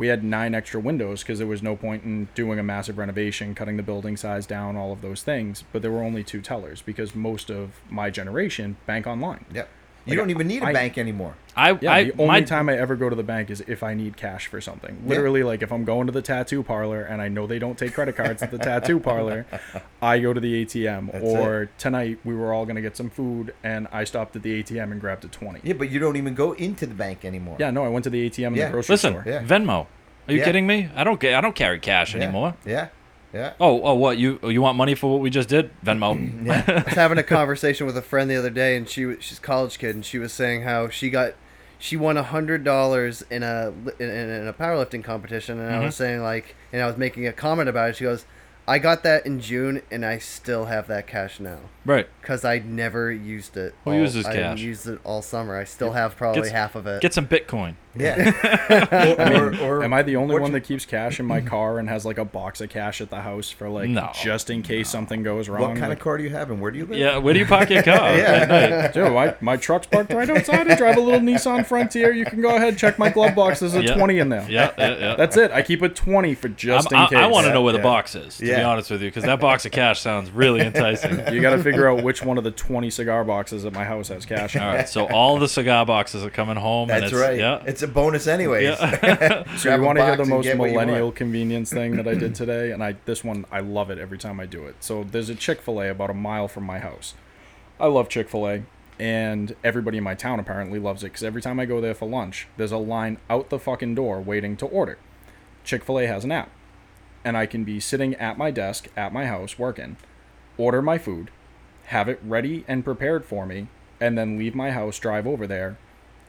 We had nine extra windows because there was no point in doing a massive renovation, cutting the building size down, all of those things. But there were only two tellers because most of my generation bank online. Yep. You Like, don't even need a I- bank anymore. I, Yeah, I the only my, time I ever go to the bank is if I need cash for something. Literally, like if I'm going to the tattoo parlor and I know they don't take credit cards at the tattoo parlor, I go to the ATM. That's or tonight we were all gonna get some food and I stopped at the ATM and grabbed a twenty. Yeah, but you don't even go into the bank anymore. Yeah, no, I went to the ATM in Yeah. the grocery listen, store. Yeah. Venmo. Are you Yeah. kidding me? I don't get. I don't carry cash Yeah. anymore. Yeah. Yeah. Oh, oh, what you you want money for what we just did? Venmo. Yeah. I was having a conversation with a friend the other day, and she was she's a college kid, and she was saying how she got she won a hundred dollars in a in, in a powerlifting competition, and I was mm-hmm. saying like, and I was making a comment about it. She goes, "I got that in June, and I still have that cash now right. because I never used it. Who all- uses I cash? used it all summer. I still have probably Gets- half of it. Get some Bitcoin. Yeah. or, or, Am I the only one you- that keeps cash in my car and has like a box of cash at the house for like No. just in case something goes wrong? What kind Like, of car do you have, and where do you live? Yeah. Where do you park your car? Yeah. Dude, my, my truck's parked right outside. I drive a little Nissan Frontier. You can go ahead and check my glove box. There's a Yeah. 20 in there. Yeah. Yeah. yeah. That's it. I keep a 20 for just I'm- in case. I, want to know where the Yeah. box is. To be honest with you, because that box of cash sounds really enticing. You got to figure out which one of the 20 cigar boxes at my house has cash. in it. right. So all the cigar boxes are coming home. and That's it's, right. Yeah. It's a bonus, anyways. Yeah. So you want to hear the most get what you want. millennial convenience thing that I did today? And I this one I love it every time I do it. So there's a Chick Fil A about a mile from my house. I love Chick Fil A, and everybody in my town apparently loves it because every time I go there for lunch, there's a line out the fucking door waiting to order. Chick Fil A has an app, and I can be sitting at my desk at my house working, order my food, have it ready and prepared for me, and then leave my house, drive over there,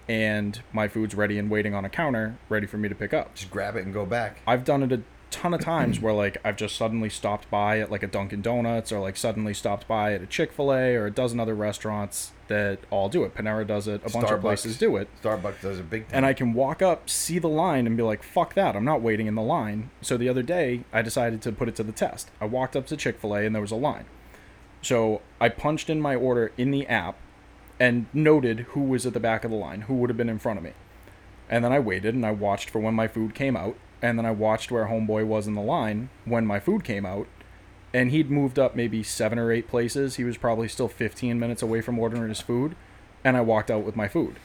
and my food's ready and waiting on a counter, ready for me to pick up. Just grab it and go back. I've done it a ton of times where like I've just suddenly stopped by at like a Dunkin' Donuts or like suddenly stopped by at a Chick Fil A or a dozen other restaurants that all do it. Panera does it. A bunch of Starbucks. places do it. Starbucks does a big time. And I can walk up, see the line, and be like, fuck that, I'm not waiting in the line. So the other day, I decided to put it to the test. I walked up to Chick fil A and there was a line. So I punched in my order in the app and noted who was at the back of the line, who would have been in front of me. And then I waited and I watched for when my food came out. And then I watched where Homeboy was in the line when my food came out. And he'd moved up maybe seven or eight places. He was probably still 15 minutes away from ordering his food. And I walked out with my food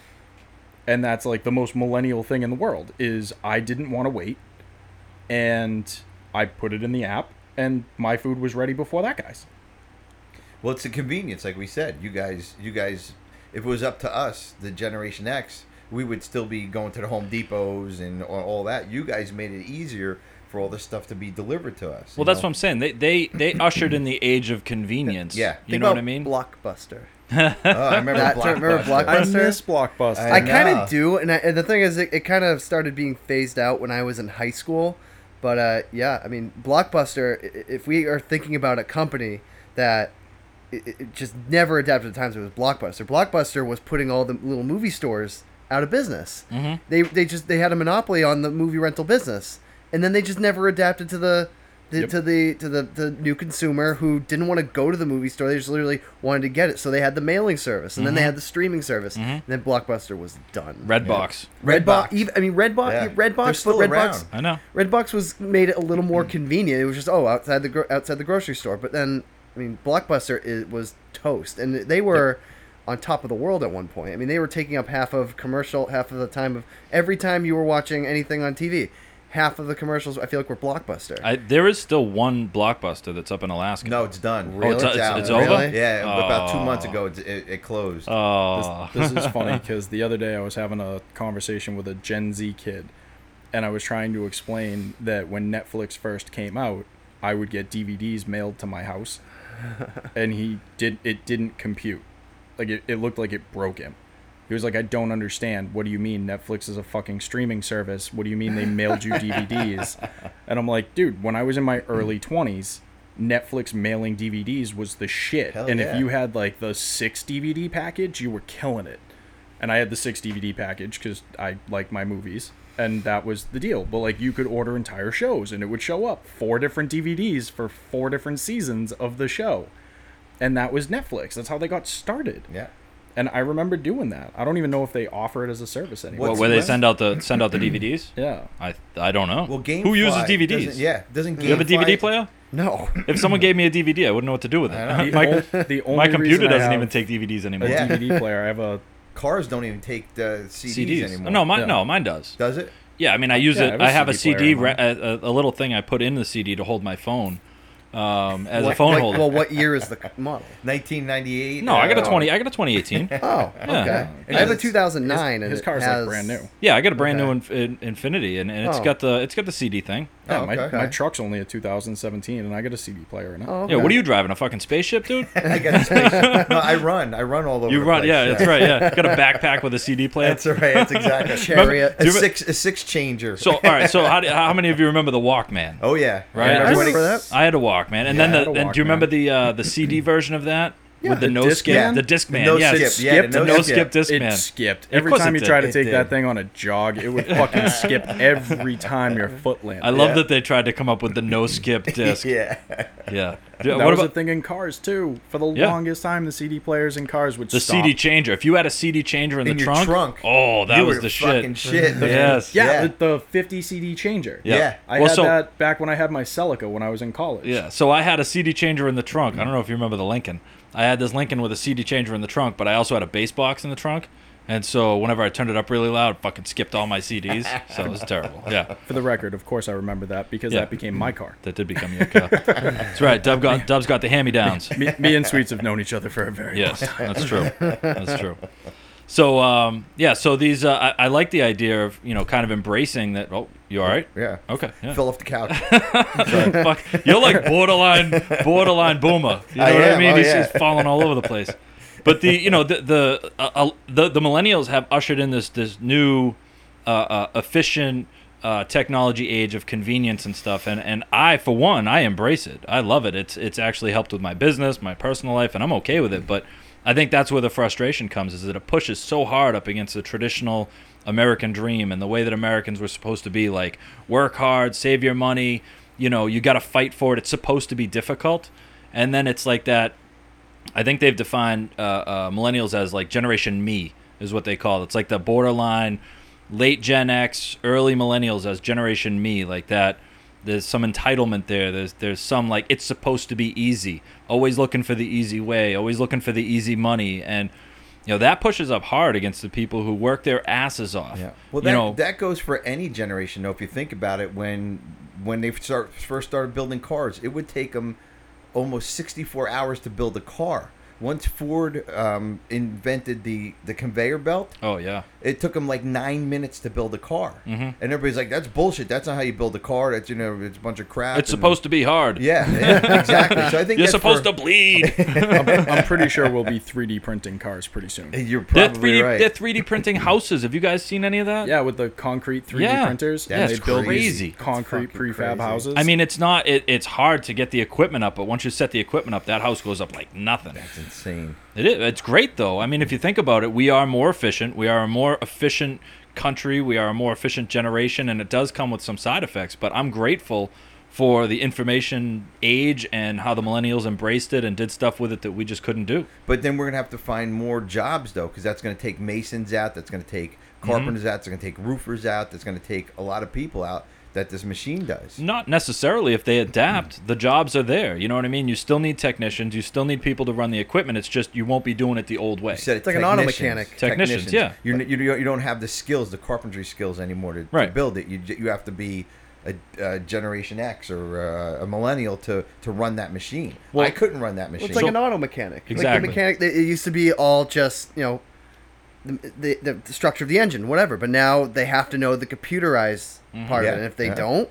and that's like the most millennial thing in the world is i didn't want to wait and i put it in the app and my food was ready before that guy's Well, it's a convenience, like we said. You guys, you guys, if it was up to us, the Generation X, we would still be going to the Home Depots and all- all that. You guys made it easier for all this stuff to be delivered to us. Well, that's what I'm saying. They they they ushered in the age of convenience. Yeah. You Think know what I mean? Blockbuster. Oh, I remember That- remember Blockbuster. i miss blockbuster I I kind of do, and, I, and the thing is, it, it kind of started being phased out when I was in high school. But uh, yeah, I mean, Blockbuster. i- i- If we are thinking about a company that it, it just never adapted to times, it was Blockbuster. Blockbuster was putting all the little movie stores out of business. Mhm. They they just they had a monopoly on the movie rental business, and then they just never adapted to the. the Yep. To the to the, the new consumer who didn't want to go to the movie store, they just literally wanted to get it. So they had the mailing service, and then they mm-hmm. had the streaming service, mm-hmm. and then Blockbuster was done. Redbox. Redbox. Even, I mean, Redbox. Yeah. Redbox. They're still but Redbox. around. I know. Redbox was made it a little more mm. convenient. It was just oh outside the gro- outside the grocery store. But then I mean Blockbuster it was toast, and they were on top of the world at one point. I mean they were taking up half of commercial, half of the time of every time you were watching anything on TV. Half of the commercials I feel like were Blockbuster. I, there is still one blockbuster that's up in Alaska. No, it's done. Really? Oh, it's- it's- out. it's over? Really? Yeah, about two months Oh. ago it, it, it closed. Oh, This, this is funny because the other day I was having a conversation with a Gen Z kid, and I was trying to explain that when Netflix first came out, I would get DVDs mailed to my house, and he did it didn't compute, like it, it looked like it broke him. He was like, I don't understand. What do you mean Netflix is a fucking streaming service? What do you mean they mailed you DVDs? And I'm like, dude, when I was in my early 20s, Netflix mailing DVDs was the shit. Hell and yeah. if you had like the six DVD package, you were killing it. And I had the six DVD package because I like my movies. And that was the deal. But like you could order entire shows and it would show up four different DVDs for four different seasons of the show. And that was Netflix. That's how they got started. yeah. And I remember doing that. I don't even know if they offer it as a service anymore. what, where they send out the send out the DVDs? yeah. I I don't know. Well, Game Who uses DVDs? Doesn't, yeah, doesn't You have a DVD Gamefly- player? no. If someone gave me a DVD, I wouldn't know what to do with it. I. The, my, ol- the only my computer doesn't even take DVDs anymore. a Yeah. DVD player. I have a Cars don't even take the CDs, CDs. anymore. No, mine Yeah. no, mine does. Does it? Yeah, I mean, I use Yeah, I it. have a I have a CD CD, re- a, a, a little thing I put in the CD to hold my phone um, as What- a phone what- holder. Well, what year is the model? 1998. no, I got a uh, twenty. I got a 2018. Oh, okay. Yeah. I have a His- 2009, and his it car's has, like brand new. Yeah, I got a brand Okay. new Inf- in, Infiniti, and, and it's Oh. got the it's got the CD thing. Yeah, Oh, my, okay. my truck's only a 2017, and I got a CD player in it. Oh, Yeah, what are you driving? A fucking spaceship, dude? I got a spaceship. no, I run. I run all over. You the run? place, Yeah, that's right. Yeah, got a backpack with a CD player. That's right. That's exactly. Chariot. A six, a six changer. So, all right. So, how, do, how many of you remember the Walkman? oh yeah, Right. I everybody- remember that. I had a Walkman, and Yeah, then the a and do you remember the uh, the CD version of that Yeah, with the, the no Discman? skip, the Discman? No yes. skip. Yeah, the Skipped? no no skip. skip It Discman. skipped. Every course time you try to take It that thing on a jog, it would fucking skip every time your foot landed. I love Yeah. that they tried to come up with the no skip disc. yeah. yeah. That what was about a thing in cars too. For the Yeah. longest time, the CD players in cars would the stop. CD changer? If you had a CD changer in, In the your trunk, trunk. oh, that You was the shit. shit. man. Yes. Yeah, Yeah. The, the 50 CD changer. Yeah. Yeah. I Well, had so- that back when I had my Celica when I was in college. Yeah, so I had a CD changer in the trunk. I don't know if you remember the Lincoln. I had this Lincoln with a CD changer in the trunk, but I also had a bass box in the trunk. And so whenever I turned it up really loud, it fucking skipped all my CDs. So it was terrible. Yeah, For the record, of course, I remember that because Yeah. that became my car. that did become your car. That's right. Dub got Dub's got the hand me downs. Me, me and Sweets have known each other for a very Yes, long time. that's true. That's true. So um, yeah, so these uh, I, I like the idea of you know kind of embracing that. Oh, you all right? Yeah. Okay. Yeah. Fell off the couch. Fuck, you're like borderline, borderline boomer. You know I what I mean? oh, he's, yeah. he's falling all over the place. But the, you know, the the uh, uh, the, the millennials have ushered in this this new, uh, uh, efficient uh, technology age of convenience and stuff. And and I, for one, I embrace it. I love it. It's it's actually helped with my business, my personal life, and I'm okay with it. But I think that's where the frustration comes: is that it pushes so hard up against the traditional American dream and the way that Americans were supposed to be like work hard, save your money, you know, you got to fight for it. It's supposed to be difficult. And then it's like that I think they've defined uh, uh, millennials as like generation me is what they call it. It's like the borderline late Gen X, early millennials as generation me, like that. There's some entitlement there. There's there's some like it's supposed to be easy. Always looking for the easy way. Always looking for the easy money, and you know that pushes up hard against the people who work their asses off. Yeah. Well, you that, know, that goes for any generation, though. If you think about it, when when they start first started building cars, it would take them almost 64 hours to build a car. Once Ford um, invented the the conveyor belt, oh yeah, it took them like nine minutes to build a car, Mm-hmm. and everybody's like, "That's bullshit. That's not how you build a car. That's you know, it's a bunch of crap." It's and- supposed to be hard. Yeah, yeah, exactly. So I think You're supposed for- to bleed. I'm pretty sure we'll be 3D printing cars pretty soon. You're they're probably 3D. right. They're 3D printing houses. Have you guys seen any of that? Yeah, with the concrete 3D Yeah. printers, Yeah, and it's they build crazy. concrete prefab crazy. houses. I mean, it's not. It, it's hard to get the equipment up, but once you set the equipment up, that house goes up like nothing. That's insane. It is. It's great though. I mean, if you think about it, we are more efficient. We are a more efficient country. We are a more efficient generation, and it does come with some side effects. But I'm grateful for the information age and how the millennials embraced it and did stuff with it that we just couldn't do. But then we're gonna have to find more jobs though, because that's gonna take masons out. That's gonna take mm-hmm. carpenters out. That's gonna take roofers out. That's gonna take a lot of people out that this machine does. Not necessarily if they adapt. The jobs are there. You know what I mean? You still need technicians. You still need people to run the equipment. It's just you won't be doing it the old way. You said It's like an auto mechanic. Technicians, yeah. You're, you you don't have the skills, the carpentry skills anymore to, to build it. You you have to be a, a Generation X or uh, a millennial to to run that machine. Well- I couldn't run that Well, machine. it's like So- an auto mechanic. Like Exactly. the mechanic, it used to be all just you know, the, the, the structure of the engine, whatever. But now they have to know the computerized part Yeah, of it. And if they yeah. don't,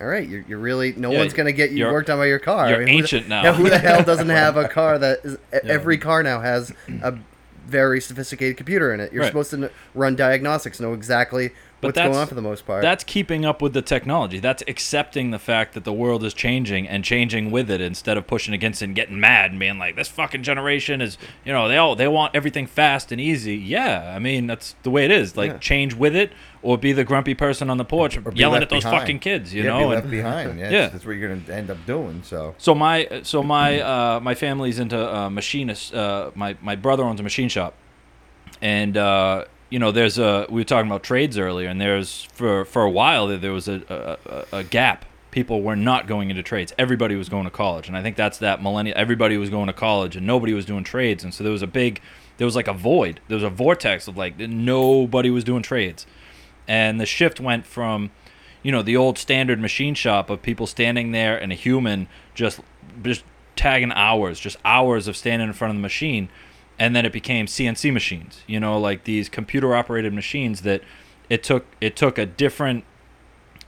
all right, you're, you're really no Yeah, one's gonna get you worked on by your car. you're who the- ancient now. Who the hell doesn't have a car that is? Every car now has a very sophisticated computer in it. You're Right. supposed to run diagnostics, know exactly But what's going that's- on for the most part. That's keeping up with the technology. That's accepting the fact that the world is changing and changing with it instead of pushing against it and getting mad and being like, this fucking generation is, you know, they all they want everything fast and easy. Yeah, I mean that's the way it is. Like Yeah. change with it or be the grumpy person on the porch Or yelling at those behind. fucking kids. You yeah, know, be and- left behind. Yeah, Yeah. That's, that's what you're gonna end up doing. So So my so my uh, my family's into uh, machinists. Uh, my my brother owns a machine shop, and uh, you know there's a we were talking about trades earlier, and there's for for a while there, there was a, a a gap. People were not going into trades. Everybody was going to college, and I think that's that millennial. Everybody was going to college, and nobody was doing trades, and so there was a big there was like a void. There was a vortex of like nobody was doing trades, and the shift went from you know the old standard machine shop of people standing there and a human just just tagging hours just hours of standing in front of the machine and then it became cnc machines you know like these computer operated machines that it took it took a different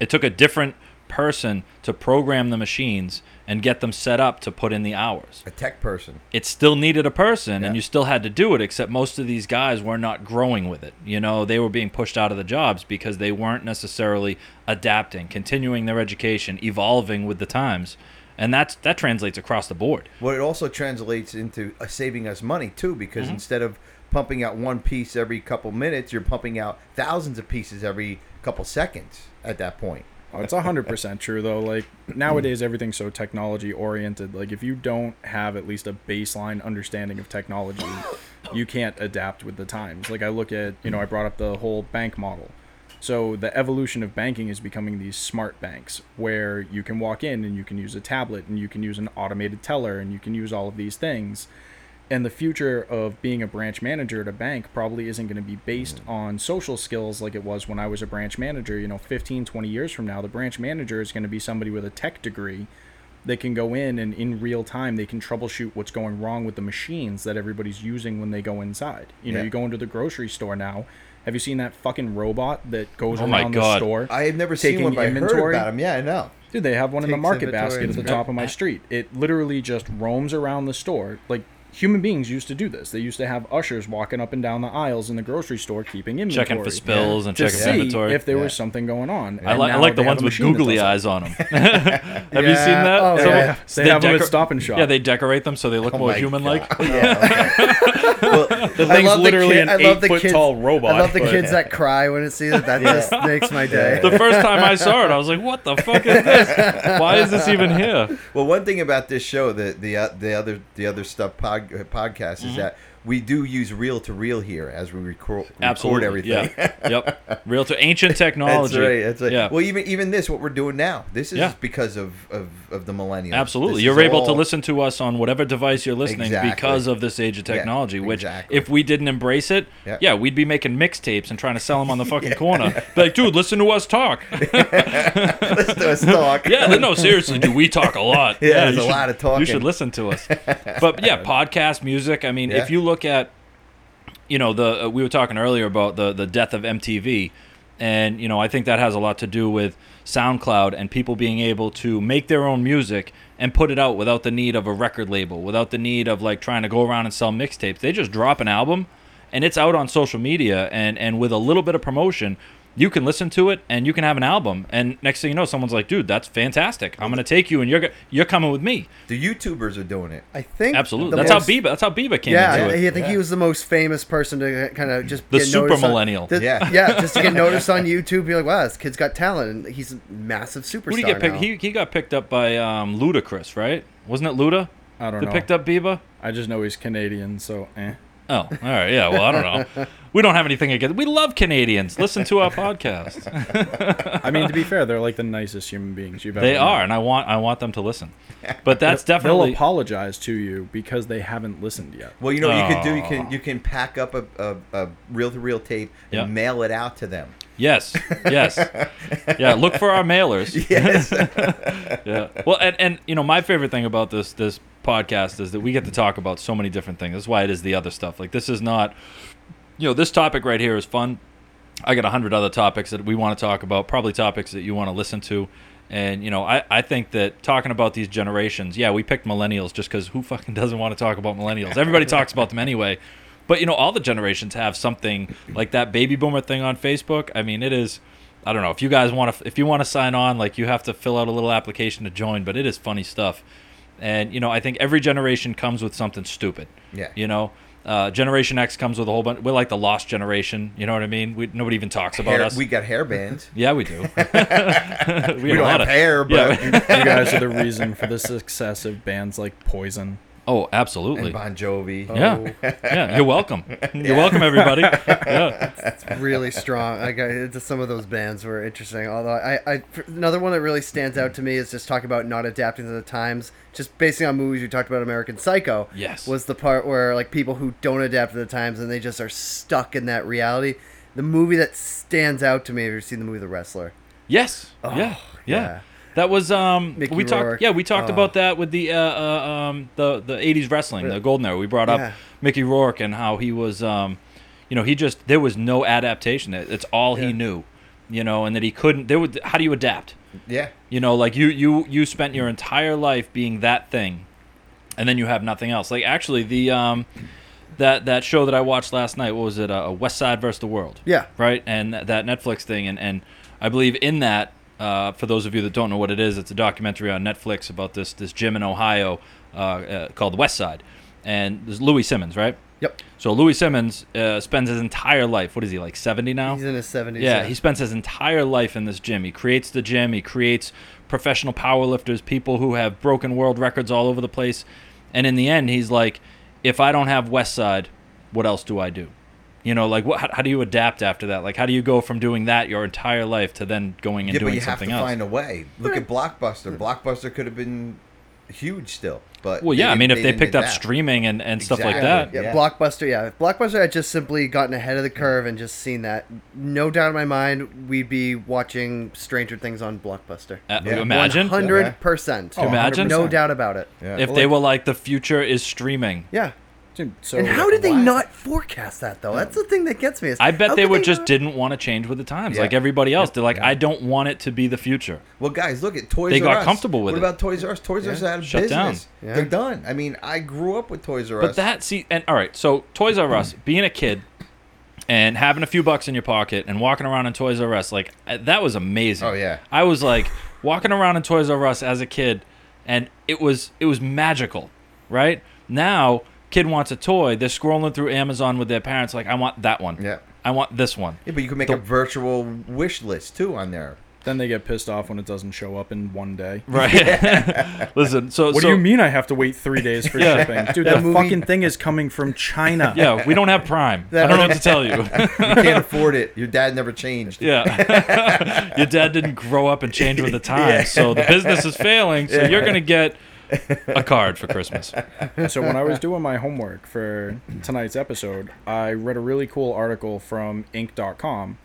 it took a different person to program the machines and get them set up to put in the hours a tech person. it still needed a person Yeah. and you still had to do it except most of these guys were not growing with it you know they were being pushed out of the jobs because they weren't necessarily adapting continuing their education evolving with the times and that's that translates across the board Well, it also translates into uh, saving us money too, because Mm-hmm. instead of pumping out one piece every couple minutes, you're pumping out thousands of pieces every couple seconds. At that point, Oh, it's hundred percent true though. Like nowadays, everything's so technology oriented. Like if you don't have at least a baseline understanding of technology, you can't adapt with the times. Like I look at, you know, I brought up the whole bank model. So the evolution of banking is becoming these smart banks where you can walk in and you can use a tablet and you can use an automated teller and you can use all of these things. And the future of being a branch manager at a bank probably isn't going to be based mm. on social skills like it was when I was a branch manager. You know, 15, 20 years from now, the branch manager is going to be somebody with a tech degree that can go in and in real time they can troubleshoot what's going wrong with the machines that everybody's using when they go inside. You know, Yeah. you go into the grocery store now. Have you seen that fucking robot that goes Oh my around God. the store? I have never seen one, but I heard about them. Yeah, I know. Dude, they have one in the market basket at the top of my street. It literally just roams around the store. Like human beings used to do this. They used to have ushers walking up and down the aisles in the grocery store keeping inventory. checking for spills and to checking for see inventory if there Yeah. was something going on. I, li- I like the ones with googly eyes on them. Have you seen that? Oh, Some- yeah. They have them at Stop and Shop. Yeah, they decorate them so they look Oh more human-like. Yeah, okay. well, The I thing's love the literally kid- an I love the eight foot kids- tall robot. I love the kids that cry when it sees it. That just makes my day. The first time I saw it, I was like, "What the fuck is this? Why is this even here?" well, one thing about this show, the the uh, the other the other stuff pod, uh, podcast Mm-hmm. is that we do use reel to reel here as we record, record everything. Yeah. yep. Real to ancient technology. That's right. That's right. Yeah. Well, even even this, what we're doing now, this is Yeah. because of, of, of the millennials. Absolutely. This You're able to listen to us on whatever device you're listening Exactly. because of this age of Yeah, technology, which exactly. if we didn't embrace it, Yeah. yeah, we'd be making mixtapes and trying to sell them on the fucking corner. Like, dude, listen to us talk. Listen to us talk. yeah, no, seriously, dude, we talk a lot. Yeah, there's a should- lot of talking. You should listen to us. But yeah, podcast, music. I mean, Yeah. if you look at you know the uh, we were talking earlier about the the death of MTV, and you know I think that has a lot to do with SoundCloud and people being able to make their own music and put it out without the need of a record label, without the need of like trying to go around and sell mixtapes. They just drop an album and it's out on social media and and with a little bit of promotion you can listen to it and you can have an album and next thing you know someone's like dude that's fantastic i'm going to take you and you're you're coming with me The YouTubers are doing it. I think absolutely that's most- how Bieber that's how Bieber came Yeah, into I, it I think he was the most famous person to kind of just The get super noticed on- millennial. Yeah. yeah, just to get noticed on YouTube. You're like, wow, this kid's got talent, and he's a massive superstar who did he get picked now. he, he got picked up by um ludacris right wasn't it luda I don't that know. picked up Bieber I just know he's Canadian, so eh. Oh all right yeah well i don't know we don't have anything against we love canadians listen to our podcast I mean, to be fair, they're like the nicest human beings you've ever. they met. are and i want i want them to listen but that's definitely They'll definitely apologize to you because they haven't listened yet. Well, you know what you could do. You can you can pack up a, a, a reel-to-reel tape and Yeah. mail it out to them. Yes, yes, yeah. Look for our mailers. Yes. Yeah. Well, and, and you know, my favorite thing about this this podcast is that we get to talk about so many different things. That's why it is the other stuff. Like this is not, you know, this topic right here is fun. I got a hundred other topics that we want to talk about. Probably topics that you want to listen to. And you know, I, I think that talking about these generations, yeah, we picked millennials just because who fucking doesn't want to talk about millennials? Everybody talks about them anyway. But you know, all the generations have something like that baby boomer thing on Facebook. I mean, it is. I don't know if you guys want to. If you want to sign on, like you have to fill out a little application to join. But it is funny stuff. And you know, I think every generation comes with something stupid. Yeah. You know, uh, Generation X comes with a whole bunch. We're like the lost generation. You know what I mean? We, nobody even talks about Hair, us. we got hair bands. yeah, we do. we, We have don't lot have of- hair, but Yeah. You guys are the reason for the success of bands like Poison. Oh, absolutely. and Bon Jovi. Yeah. yeah, you're welcome. You're welcome, everybody. Yeah. It's really strong. Like I, just some of those bands were interesting. Although I, I, another one that really stands out to me is just talking about not adapting to the times. Just basing on movies, we talked about American Psycho. Yes. was the part where like people who don't adapt to the times and they just are stuck in that reality. The movie that stands out to me. Have you seen the movie The Wrestler? Yes. Oh, yeah. yeah. yeah. That was um Mickey we talked yeah, we talked Oh. about that with the uh, uh um the the 80s wrestling, the golden era. We brought up Mickey Rourke and how he was um you know, he just there was no adaptation. It's all he knew. You know, and that he couldn't there would how do you adapt? Yeah. You know, like you you you spent your entire life being that thing, and then you have nothing else. Like actually, the um, that that show that I watched last night, what was it? Uh, West Side versus the World. Yeah. Right, and that, that Netflix thing, and and I believe in that. Uh, for those of you that don't know what it is, it's a documentary on Netflix about this this gym in Ohio uh, uh, called West Side, and there's Louie Simmons, right? Yep. So Louie Simmons uh, spends his entire life. What is he like? Seventy now? He's in his seventies. Yeah, he spends his entire life in this gym. He creates the gym. He creates professional powerlifters, people who have broken world records all over the place. And in the end, he's like, if I don't have West Side, what else do I do? You know, like what? How, how do you adapt after that? Like, how do you go from doing that your entire life to then going and Yeah, but doing you have to something else? find a way. Look at Blockbuster. Blockbuster could have been huge still, but well, yeah, I mean, if they, didn't picked up streaming and, and stuff like that, Yeah, Yeah. Blockbuster. Yeah, if Blockbuster had just simply gotten ahead of the curve and just seen that. No doubt in my mind, we'd be watching Stranger Things on Blockbuster. uh, Yeah. imagine hundred percent. Oh, Imagine? No 100%. doubt about it. Yeah. if Well, they like- were like, the future is streaming. Yeah. Dude, so And how did they why? not forecast that though? That's the thing that gets me. Is I bet they could would just not- didn't want to change with the times, Yeah. like everybody else. They're like, Yeah. I don't want it to be the future. Well, guys, look at Toys R Us They R got Us. comfortable with what it. about Toys R Us? Toys R Us out of Shut down. business. Yeah. They're done. I mean, I grew up with Toys R Us. But that see and all right, so Toys R Us, being a kid and having a few bucks in your pocket and walking around in Toys R Us, like uh, that was amazing. Oh, yeah. I was like walking around in Toys R Us as a kid, and it was it was magical, right? Now, kid wants a toy, they're scrolling through Amazon with their parents, like I want that one. Yeah. I want this one. Yeah, but you can make The- a virtual wish list too on there. Then they get pissed off when it doesn't show up in one day. Right. Listen, so What so, do you mean I have to wait three days for Yeah. shipping? Dude, That the movie- fucking thing is coming from China. Yeah, we don't have Prime. That I don't know what to tell you. You can't afford it. Your dad never changed. Yeah. Your dad didn't grow up and change with the times, so the business is failing. So you're gonna get a card for Christmas. so when I was doing my homework for tonight's episode, I read a really cool article from Inc.com,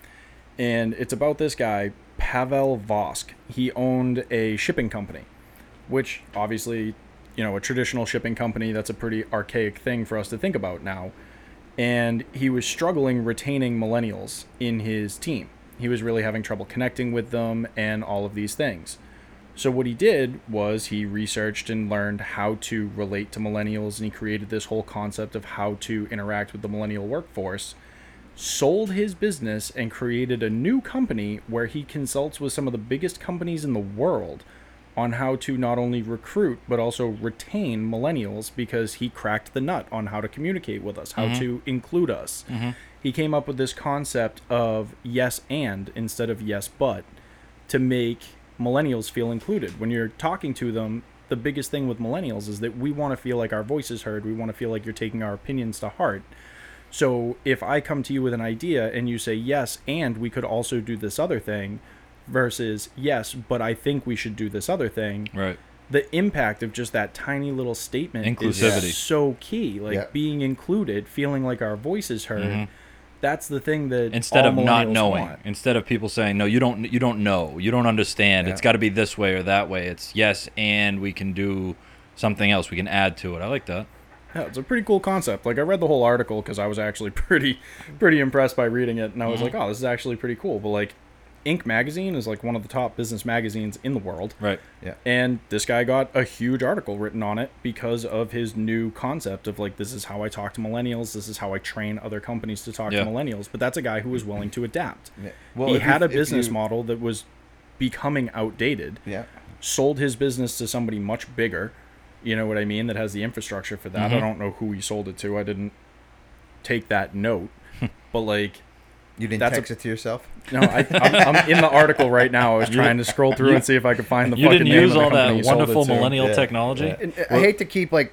and it's about this guy Pavel Vosk. He owned a shipping company, which obviously, you know, a traditional shipping company. That's a pretty archaic thing for us to think about now. and he was struggling retaining millennials in his team. He was really having trouble connecting with them and all of these things. So what he did was he researched and learned how to relate to millennials and he created this whole concept of how to interact with the millennial workforce. Sold his business and created a new company where he consults with some of the biggest companies in the world on how to not only recruit but also retain millennials because he cracked the nut on how to communicate with us, how mm-hmm. to include us. Mm-hmm. He came up with this concept of yes and instead of yes but to make millennials feel included. When you're talking to them, the biggest thing with millennials is that we want to feel like our voice is heard. We want to feel like you're taking our opinions to heart. So if I come to you with an idea and you say yes, and we could also do this other thing, versus yes, but I think we should do this other thing, Right. the impact of just that tiny little statement Inclusivity. is so key. Like Yeah. being included, feeling like our voice is heard. Mm-hmm. That's the thing that. Instead of not knowing, want. instead of people saying no, you don't, you don't know, you don't understand. It's got to be this way or that way. It's yes, and we can do something else. We can add to it. I like that. Yeah, it's a pretty cool concept. Like I read the whole article because I was actually pretty, pretty impressed by reading it, and I was Mm-hmm. like, oh, this is actually pretty cool. But like, Inc. magazine is like one of the top business magazines in the world, Right. Yeah. and this guy got a huge article written on it because of his new concept of like, this is how I talk to millennials. This is how I train other companies to talk Yeah. to millennials. But that's a guy who was willing to adapt. Yeah. he if you- had a business you- model that was becoming outdated Yeah. sold his business to somebody much bigger. You know what I mean? That has the infrastructure for that. I Mhm. don't know who he sold it to. I didn't take that note. but like, You didn't That's a- text it to yourself. no, I, I'm, I'm in the article right now. I was trying to scroll through and see if I could find the you fucking didn't name use of the all company that he sold wonderful to. millennial Yeah. technology. Yeah. And uh, I hate to keep like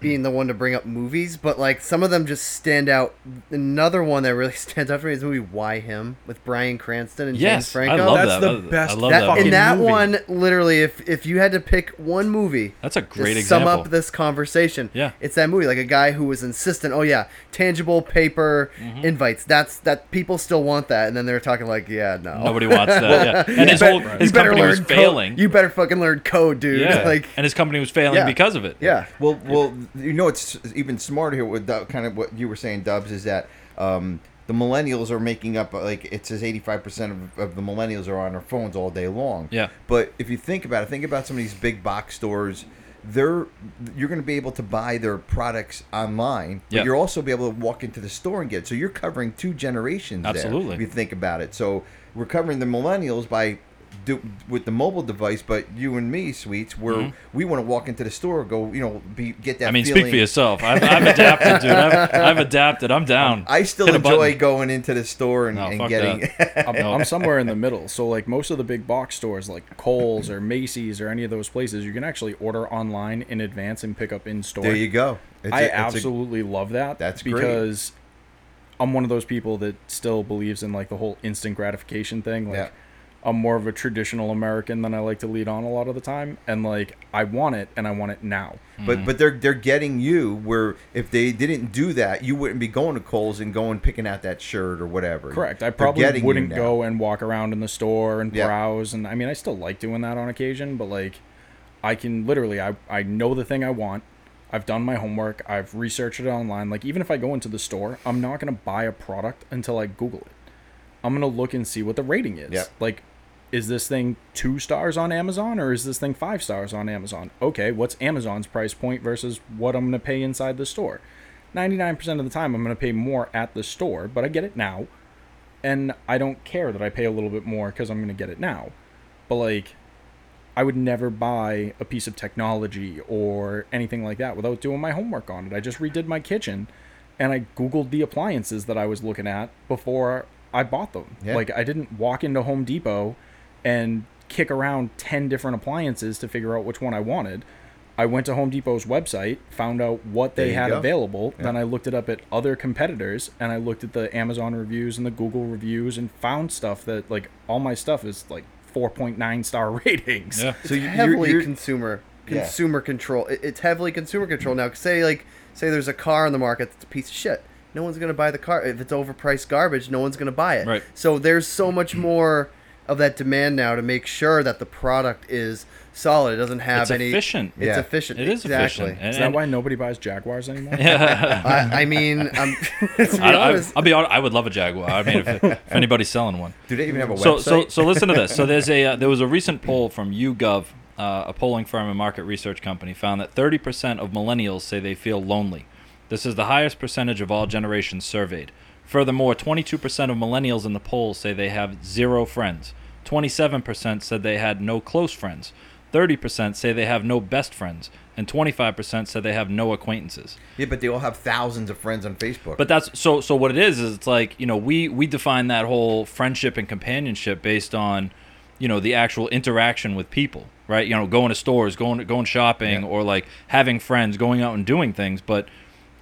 being the one to bring up movies, but like some of them just stand out. Another one that really stands out for me is the movie Why Him with Bryan Cranston and Yes, James I Franco. love That's that. the I best love that, that. fucking in that movie. one, literally, if if you had to pick one movie That's a great example to great sum up this conversation, Yeah. it's that movie. Like a guy who was insistent. Oh yeah, tangible paper Mm-hmm. invites. That's that people still want that, and then they're talking like, yeah, no, Nobody wants that. Yeah. And his bet- whole his better company was learn code- failing. You better fucking learn code, dude. yeah. like, and his company was failing Yeah. because of it. yeah. Well, well, you know, it's even smarter here with Dub- kind of what you were saying, Dubbs, is that um, the millennials are making up like it says eighty five percent of of the millennials are on their phones all day long. Yeah. But if you think about it, think about some of these big box stores. They're you're going to be able to buy their products online, but Yeah. you're also be able to walk into the store and get. it. So you're covering two generations. there, Absolutely. if you think about it, so we're covering the millennials by. Do, with the mobile device, but you and me, sweets, where we want to walk into the store, go, you know, be get that. Mm-hmm. I mean, feeling. speak for yourself. I've, I've adapted, dude. I've, I've adapted. I'm down. I still Hit enjoy going into the store and, No, and getting. I'm, I'm somewhere in the middle. So like most of the big box stores, like Kohl's or Macy's or any of those places, you can actually order online in advance and pick up in store. there you go. It's I a- it's a- absolutely love that. That's great. because I'm one of those people that still believes in like the whole instant gratification thing. Like Yeah. I'm more of a traditional American than I like to lead on a lot of the time, and like I want it and I want it now. but mm. but they're they're getting you where if they didn't do that, you wouldn't be going to Kohl's and going picking out that shirt or whatever. Correct. I probably wouldn't go and walk around in the store and Yeah. browse, and I mean I still like doing that on occasion, but like I can literally I I know the thing I want. I've done my homework. I've researched it online. Like even if I go into the store, I'm not gonna buy a product until I Google it. I'm gonna look and see what the rating is. Yep. Like, is this thing two stars on Amazon or is this thing five stars on Amazon? Okay, what's Amazon's price point versus what I'm gonna pay inside the store? 99% of the time, I'm gonna pay more at the store, but I get it now, and I don't care that I pay a little bit more because I'm gonna get it now. But like, I would never buy a piece of technology or anything like that without doing my homework on it. I just redid my kitchen and I Googled the appliances that I was looking at before I bought them. Yeah. Like, I didn't walk into Home Depot and kick around 10 different appliances to figure out which one I wanted. I went to Home Depot's website, found out what they had go. available, Yeah. then I looked it up at other competitors and I looked at the Amazon reviews and the Google reviews and found stuff that like all my stuff is like 4.9 star ratings. Yeah. So it's you- heavily you're- consumer Yeah. consumer control. It, it's heavily consumer control now. Say like say there's a car on the market that's a piece of shit. No one's gonna buy the car if it's overpriced garbage. No one's gonna buy it. Right. So there's so much more of that demand now to make sure that the product is solid. It doesn't have It's any. efficient. It's Yeah. efficient. It is exactly. efficient. And- Is that why nobody buys Jaguars anymore? I, I mean, I'm, to be I, I, honest, I'll be honest. I would love a Jaguar. I mean, if, if anybody's selling one. Do they even have a So, website? so, so listen to this. So there's a uh, there was a recent poll from YouGov, uh, a polling firm and market research company, found that 30% of millennials say they feel lonely. This is the highest percentage of all generations surveyed. Furthermore, 22% of millennials in the poll say they have zero friends. 27% said they had no close friends. 30% say they have no best friends, and 25% said they have no acquaintances. yeah, but they all have thousands of friends on Facebook. But that's so. So what it is is it's like you know we we define that whole friendship and companionship based on, you know, the actual interaction with people, right? You know, going to stores, going going shopping, Yeah. or like having friends, going out and doing things. But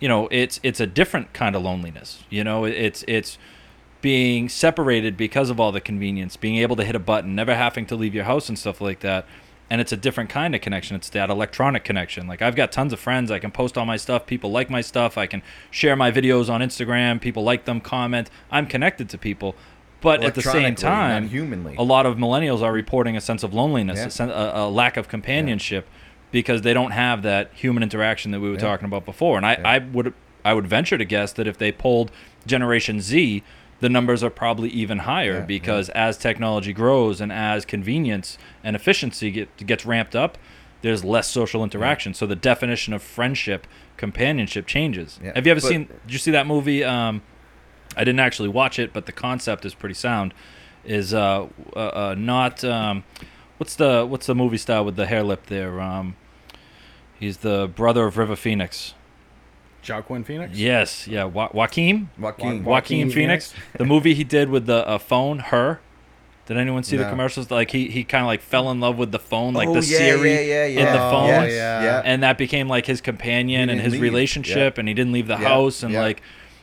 you know, it's it's a different kind of loneliness. You know, it's it's being separated because of all the convenience, being able to hit a button, never having to leave your house and stuff like that. And it's a different kind of connection. It's that electronic connection. Like I've got tons of friends. I can post all my stuff. People like my stuff. I can share my videos on Instagram. People like them, comment. I'm connected to people. But at the same time, humanly. a lot of millennials are reporting a sense of loneliness, Yeah. a, sen- a, a lack of companionship, because they don't have that human interaction that we were Yeah. talking about before. And I, Yeah. I would I would venture to guess that if they polled Generation Z, the numbers are probably even higher Yeah, because as technology grows and as convenience and efficiency get, gets ramped up, there's less social interaction. So the definition of friendship, companionship changes. Have you ever but- seen? Did you see that movie? Um, I didn't actually watch it, but the concept is pretty sound. Is uh, uh, uh not um, what's the what's the movie star with the hair lip there? Um, he's the brother of River Phoenix. Joaquin Phoenix? Yes, yeah, wa- Joaquin. Joaquin. Wa- Joaquin Joaquin Phoenix. the movie he did with the uh, phone, her. Did anyone see the commercials? Like he, he kind of like fell in love with the phone, like oh, the yeah, Siri yeah, yeah, yeah. in the Oh, phone, Yes, yeah. yeah. and that became like his companion and his leave, relationship, and he didn't leave the Yeah, house, and yeah. like,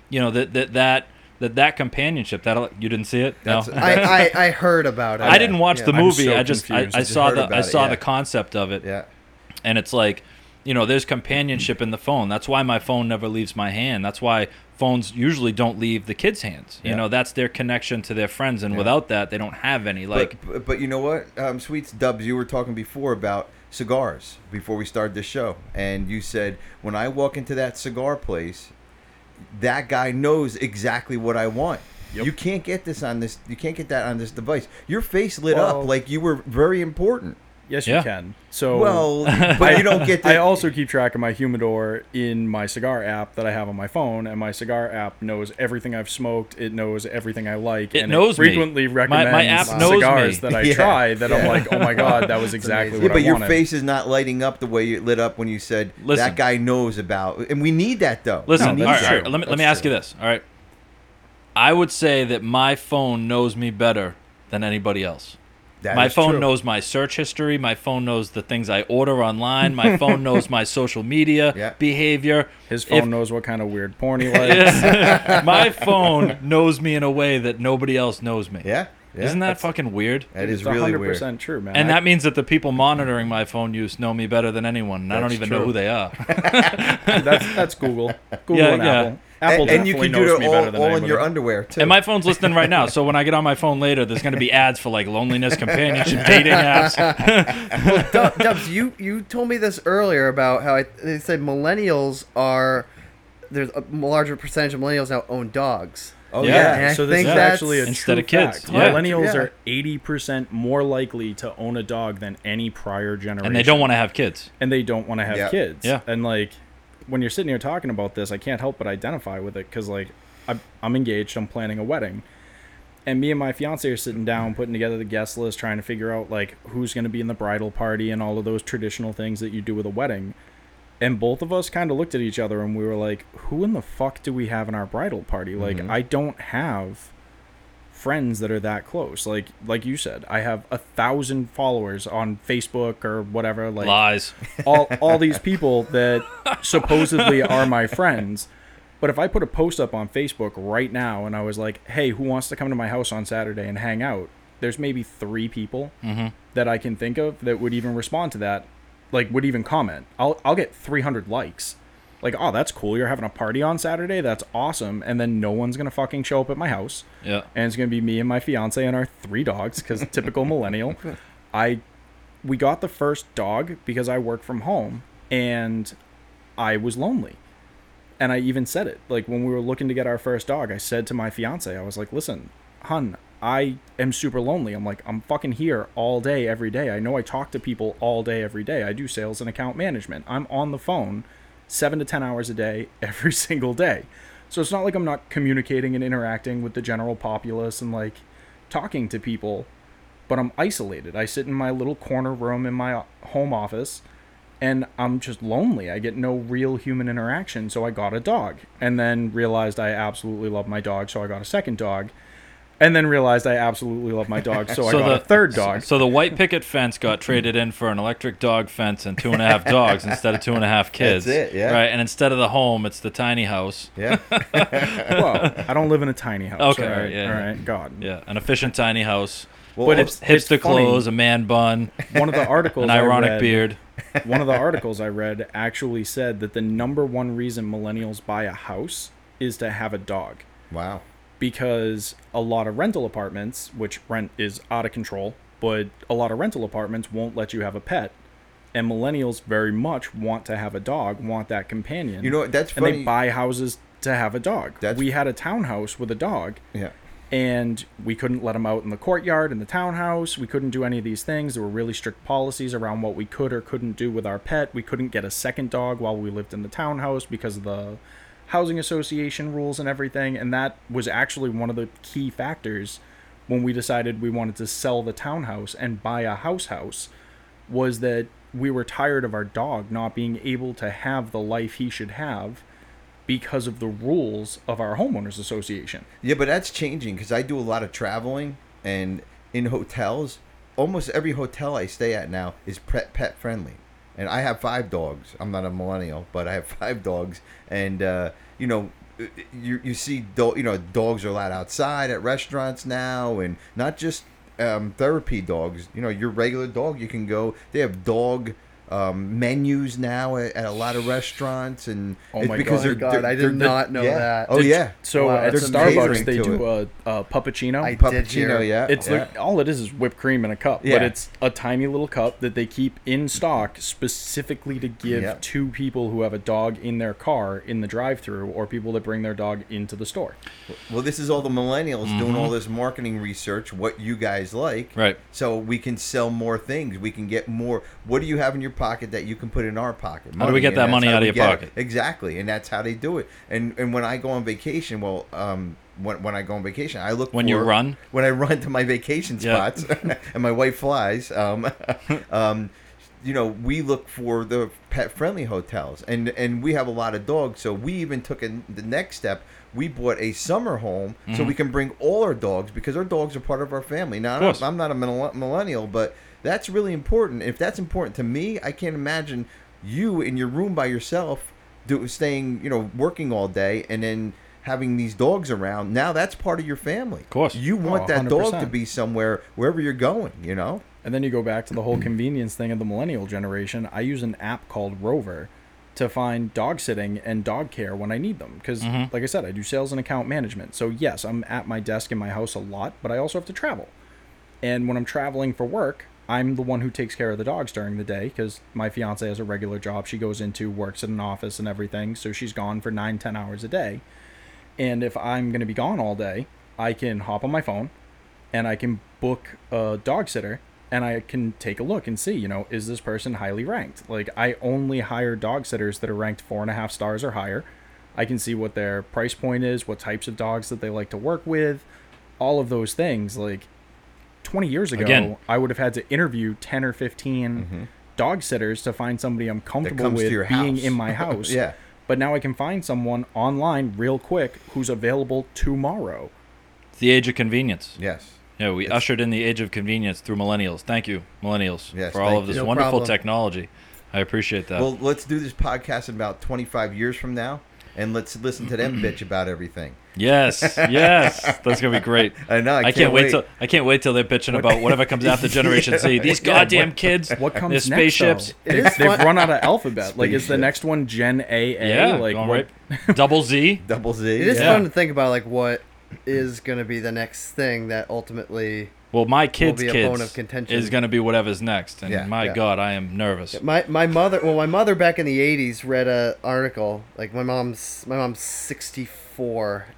you know that that that that that companionship. That you didn't see it? No. I, I, I heard about it. I didn't watch Yeah. the movie. so I just I. I I just saw the I about it, saw yeah. the concept of it, yeah. and it's like you know there's companionship in the phone that's why my phone never leaves my hand that's why phones usually don't leave the kids hands you Yeah. know that's their connection to their friends and Yeah. without that they don't have any like but, but but you know what, um, Sweets Dubbs, you were talking before about cigars before we started this show, and you said when I walk into that cigar place, that guy knows exactly what I want. Yep. You can't get this on this. You can't get that on this device. Your face lit Well- up like you were very important. Yes, Yeah. you can. So Well, but you don't get. The, I also keep track of my humidor in my cigar app that I have on my phone, and my cigar app knows everything I've smoked. It knows everything I like. It and knows it me. frequently My- recommends my app knows cigars me. that I Yeah. try. That I'm like, oh my god, that was exactly what Yeah, what but I your wanted. face is not lighting up the way it lit up when you said Listen. that guy knows about, and we need that though. listen No, all that's right, all right, let me let me That's ask you this all right i would say that my phone knows me better than anybody else That my phone true. knows my search history. My phone knows the things I order online. My phone knows my social media Yeah. behavior. His phone If- knows what kind of weird porn he likes. my phone knows me in a way that nobody else knows me. Yeah, yeah. Isn't that fucking weird? That is it's really 100% weird. true, man. And I- that means that the people monitoring my phone use know me better than anyone. And I don't That's even true. know who they are. that's that's Google. Google Yeah, and yeah. Apple. Apple and, and you definitely can do knows it me better all, than all in anybody. your underwear too. and my phone's listening right now. So when I get on my phone later, there's going to be ads for like loneliness, companionship, dating apps. Dub- Dubbs, you you told me this earlier about how I, they said millennials are there's a larger percentage of millennials now own dogs. Oh Yeah. yeah, so this is actually a Instead true of kids, fact. yeah. Millennials Yeah. are 80% more likely to own a dog than any prior generation. And they don't want to have kids. and they don't want to have Yeah. kids. Yeah. And like when you're sitting here talking about this, I can't help but identify with it because like I'm, I'm engaged, I'm planning a wedding, and me and my fiance are sitting down putting together the guest list, trying to figure out like who's going to be in the bridal party and all of those traditional things that you do with a wedding. And both of us kind of looked at each other and we were like, "Who in the fuck do we have in our bridal party?" Like, Mhm. I don't have friends that are that close. Like, like you said, I have a thousand followers on Facebook or whatever. Like, Lies. all all these people that supposedly are my friends. But if I put a post up on Facebook right now and I was like, "Hey, who wants to come to my house on Saturday and hang out?" There's maybe 3 people hmm that I can think of that would even respond to that, like would even comment. I'll I'll get 300 likes. like, oh, that's cool. You're having a party on Saturday. That's awesome. And then no one's gonna fucking show up at my house, Yeah. and it's gonna be me and my fiance and our three dogs, because typical millennial. I, we got the first dog because I work from home, and I was lonely. And I even said it. Like when we were looking to get our first dog, I said to my fiance, I was like, listen, hun, I am super lonely. I'm like, I'm fucking here all day, every day. I know I talk to people all day, every day. I do sales and account management. I'm on the phone seven to 10 hours a day, every single day. So it's not like I'm not communicating and interacting with the general populace and like talking to people, but I'm isolated. I sit in my little corner room in my home office and I'm just lonely. I get no real human interaction, so I got a dog. And then realized I absolutely love my dog, so I got a second dog. And then realized I absolutely love my dog, so, I got a third dog. So the white picket fence got traded in for an electric dog fence and two and a half dogs instead of two and a half kids. it, yeah. Right, and instead of the home, it's the tiny house. Yeah. well, I don't live in a tiny house. Okay, all right, yeah. all right, God. Yeah, an efficient tiny house. Well, But it's, it's- Hipster funny. clothes, a man bun, One of the articles an I ironic read- beard. one of the articles I read actually said that the number one reason millennials buy a house is to have a dog. wow. Because a lot of rental apartments, which rent is out of control, but a lot of rental apartments won't let you have a pet. And millennials very much want to have a dog, want that companion. You know what, that's and they buy houses to have a dog. That's- we had a townhouse with a dog, Yeah. and we couldn't let him out in the courtyard in the townhouse. We couldn't do any of these things. There were really strict policies around what we could or couldn't do with our pet. We couldn't get a second dog while we lived in the townhouse because of the housing association rules and everything. And that was actually one of the key factors when we decided we wanted to sell the townhouse and buy a house house was that we were tired of our dog not being able to have the life he should have because of the rules of our homeowners association. Yeah, but that's changing because I do a lot of traveling and in hotels. Almost every hotel I stay at now is pet pet friendly, and I have five dogs. I'm not a millennial, but I have five dogs, and uh, you know, you you see do- you know dogs are allowed outside at restaurants now, and not just um, therapy dogs. You know, your regular dog you can go. They have dog. Um, menus now at, at a lot of restaurants and Oh it's my because God. they're, God, they're- I did they're- not know yeah. that. Oh Did- yeah, So Wow, at Starbucks, they do it. a, a puppuccino. I Puppuccino, hear. yeah. It's yeah. like all it is is whipped cream in a cup, Yeah. but it's a tiny little cup that they keep in stock specifically to give Yep. to people who have a dog in their car in the drive-through or people that bring their dog into the store. Well, this is all the millennials doing all this marketing research, what you guys like. Right. So we can sell more things. We can get more. What do you have in your pocket that you can put in our pocket? How do we get that money out of your get it. pocket? Exactly, and that's how they do it. And and when I go on vacation, well, um, when when I go on vacation, I look When for, you run? when I run to my vacation Yeah. spots, and my wife flies. Um, um, you know, we look for the pet friendly hotels, and and we have a lot of dogs, so we even took a, the next step. We bought a summer home Mm-hmm. so we can bring all our dogs because our dogs are part of our family. Now, course. I'm not a millennial, but that's really important. If that's important to me, I can't imagine you in your room by yourself, do, staying, you know, working all day, and then having these dogs around. Now that's part of your family. Of course. you want Oh, that dog to be somewhere wherever you're going. You know. And then you go back to the whole convenience thing of the millennial generation. I use an app called Rover to find dog sitting and dog care when I need them. Because, mm-hmm. like I said, I do sales and account management. So, yes, I'm at my desk in my house a lot, but I also have to travel. And when I'm traveling for work, I'm the one who takes care of the dogs during the day because my fiance has a regular job. She goes into, works at an office and everything. So she's gone for nine, ten hours a day. And if I'm going to be gone all day, I can hop on my phone and I can book a dog sitter and I can take a look and see, you know, is this person highly ranked? Like, I only hire dog sitters that are ranked four and a half stars or higher. I can see what their price point is, what types of dogs that they like to work with, all of those things. Like, 20 years ago, Again. I would have had to interview 10 or 15 mm-hmm. dog sitters to find somebody I'm comfortable with your being house. in my house. Yeah. But now I can find someone online real quick who's available tomorrow. It's the age of convenience. Yes. Yeah, we It's- ushered in the age of convenience through millennials. Thank you, millennials, Yes, for all of this you. No wonderful problem. technology. I appreciate that. Well, let's do this podcast in about 25 years from now. and let's listen to them bitch about everything. Yes, yes, that's gonna be great. I know. I, I can't, can't wait wait. till I can't wait till they're bitching about whatever comes after Generation Z. These Yeah, goddamn what- kids, What comes their next? spaceships. They've, they've run out of alphabet. Like, is the next one Gen AA? Yeah, like all what? right. Double Z. Double Z. It is Yeah. fun to think about like what is going to be the next thing that ultimately Well, my kids' be a kids bone of contention. is gonna be whatever's next, and Yeah, my yeah. God, I am nervous. My my mother well my mother back in the 80s read a article like my mom's my mom's 64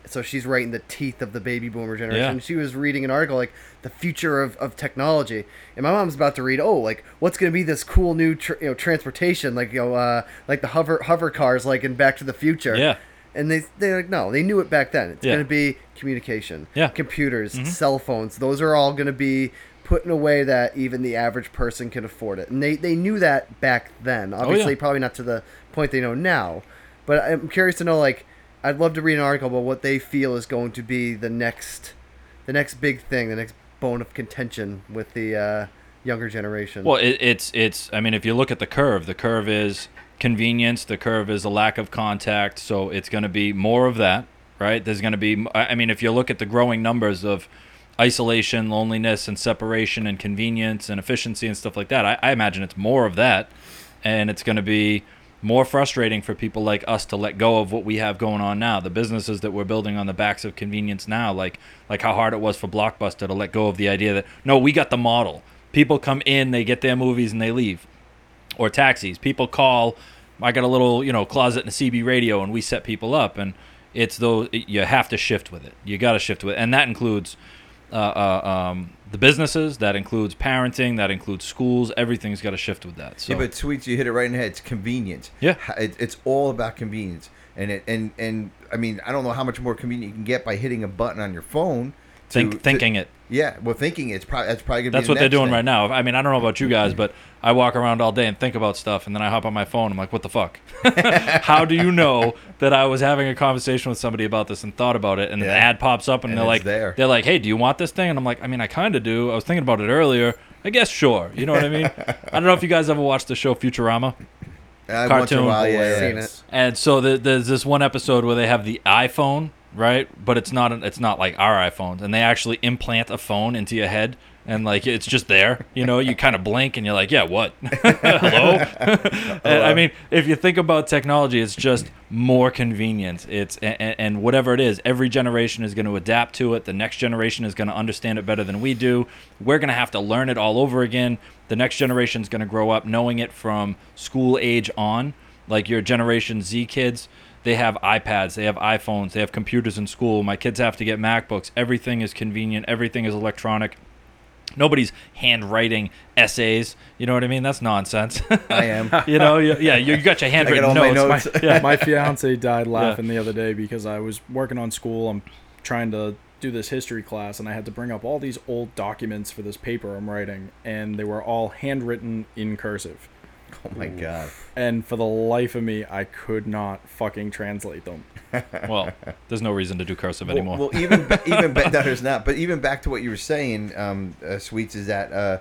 so she's right in the teeth of the baby boomer generation Yeah. she was reading an article like the future of, of technology and my mom's about to read oh like what's going to be this cool new tr- you know transportation like you know uh, like the hover hover cars like in Back to the Future Yeah. and they they're like no they knew it back then it's Yeah. going to be communication Yeah. Mm-hmm. computers cell phones those are all going to be put in a way that even the average person can afford it and they they knew that back then obviously Oh, yeah. probably not to the point they know now but i'm curious to know like i'd love to read an article about what they feel is going to be the next the next big thing the next bone of contention with the uh, younger generation Well, it, it's it's. I mean, if you look at the curve, the curve is convenience. The curve is a lack of contact. So it's going to be more of that, right? There's going to be. I mean, if you look at the growing numbers of isolation, loneliness, and separation, and convenience and efficiency and stuff like that, I, I imagine it's more of that, and it's going to be more frustrating for people like us to let go of what we have going on now. The businesses that we're building on the backs of convenience now, like like how hard it was for Blockbuster to let go of the idea that no, we got the model. People come in, they get their movies, and they leave. Or taxis. People call. I got a little you know closet in a CB radio, and we set people up. And it's those you have to shift with it. You got to shift with it, and that includes uh, uh, um, the businesses. That includes parenting. That includes schools. Everything's got to shift with that. So Yeah, but sweets, you hit it right in the head. It's convenience. Yeah. It, it's all about convenience, and it and and I mean, I don't know how much more convenient you can get by hitting a button on your phone. To- think to- thinking it. Yeah, well, thinking it's probably that's probably gonna That's be the what they're doing thing. right now. I mean, I don't know about you guys, but I walk around all day and think about stuff, and then I hop on my phone. I'm like, what the fuck? How do you know that I was having a conversation with somebody about this and thought about it, and the Yeah. ad pops up, and, And they're like, there. they're like, hey, do you want this thing? And I'm like, I mean, I kind of do. I was thinking about it earlier. I guess sure. You know what I mean? I don't know if you guys ever watched the show Futurama. Uh, once in a Cartoon. while, yeah, yeah. Seen it. And so the, there's this one episode where they have the iPhone, right? But it's not it's not like our iPhones, and they actually implant a phone into your head, and like it's just there. You know, you kind of blink, and you're like, yeah, what? Hello? and, I mean, if you think about technology, it's just more convenient. It's and, and whatever it is, every generation is going to adapt to it. The next generation is going to understand it better than we do. We're going to have to learn it all over again. The next generation is going to grow up knowing it from school age on like your generation Z kids, they have iPads, they have iPhones, they have computers in school. My kids have to get MacBooks. Everything is convenient, everything is electronic. Nobody's handwriting essays. You know what I mean? That's nonsense. I am. you know, you, yeah, you got your handwritten all my notes. notes. Yeah. My fiance died laughing the other day because I was working on school. I'm trying to do this history class, and I had to bring up all these old documents for this paper I'm writing, and they were all handwritten in cursive. Oh my god. And for the life of me, I could not fucking translate them. well, there's no reason to do cursive Well, anymore. well, even even ba- no, there's not. But even back to what you were saying, um, uh, sweets, is that uh,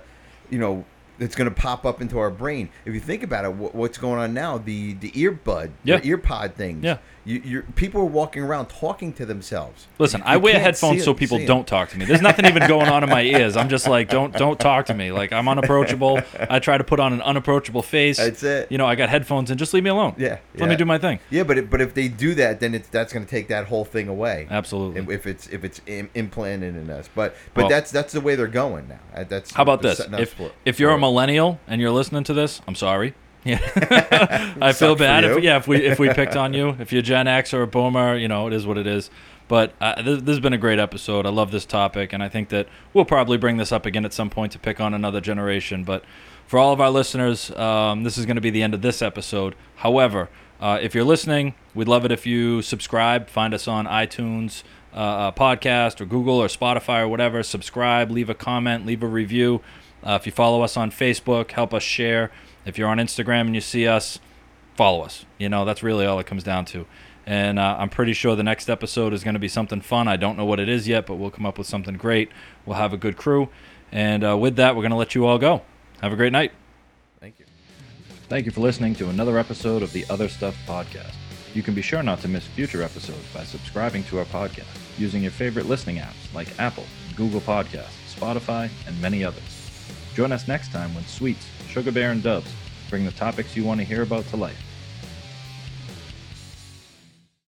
you know it's going to pop up into our brain. If you think about it, wh- what's going on now? The the earbud, Yeah. the earpod things. Yeah. You, you're, people are walking around talking to themselves. Listen, You- I you wear headphones so people don't talk to me. There's nothing even going on in my ears. I'm just like, don't don't talk to me. Like I'm unapproachable. I try to put on an unapproachable face. That's it. You know, I got headphones and just leave me alone. Yeah, Let me do my thing. Yeah, but it, but if they do that, then it's that's going to take that whole thing away. Absolutely. If- If it's if it's Im- implanted in us, but but Well- that's that's the way they're going now. Uh, That's How about this? If if you're a millennial and you're listening to this, I'm sorry. Yeah, I feel bad. If, yeah, if we if we picked on you, if you're Gen X or a Boomer, you know it is what it is. But uh, this, this has been a great episode. I love this topic, and I think that we'll probably bring this up again at some point to pick on another generation. But for all of our listeners, um, this is going to be the end of this episode. However, uh, if you're listening, we'd love it if you subscribe. Find us on iTunes uh, uh, podcast or Google or Spotify or whatever. Subscribe, leave a comment, leave a review. Uh, if you follow us on Facebook, help us share. If you're on Instagram and you see us, follow us. You know, that's really all it comes down to. And uh, I'm pretty sure the next episode is going to be something fun. I don't know what it is yet, but we'll come up with something great. We'll have a good crew. And uh, with that, we're going to let you all go. Have a great night. Thank you. Thank you for listening to another episode of the Other Stuff Podcast. You can be sure not to miss future episodes by subscribing to our podcast using your favorite listening apps like Apple, Google Podcasts, Spotify, and many others. Join us next time when Sweets Sugar Bear and Dubbs bring the topics you want to hear about to life.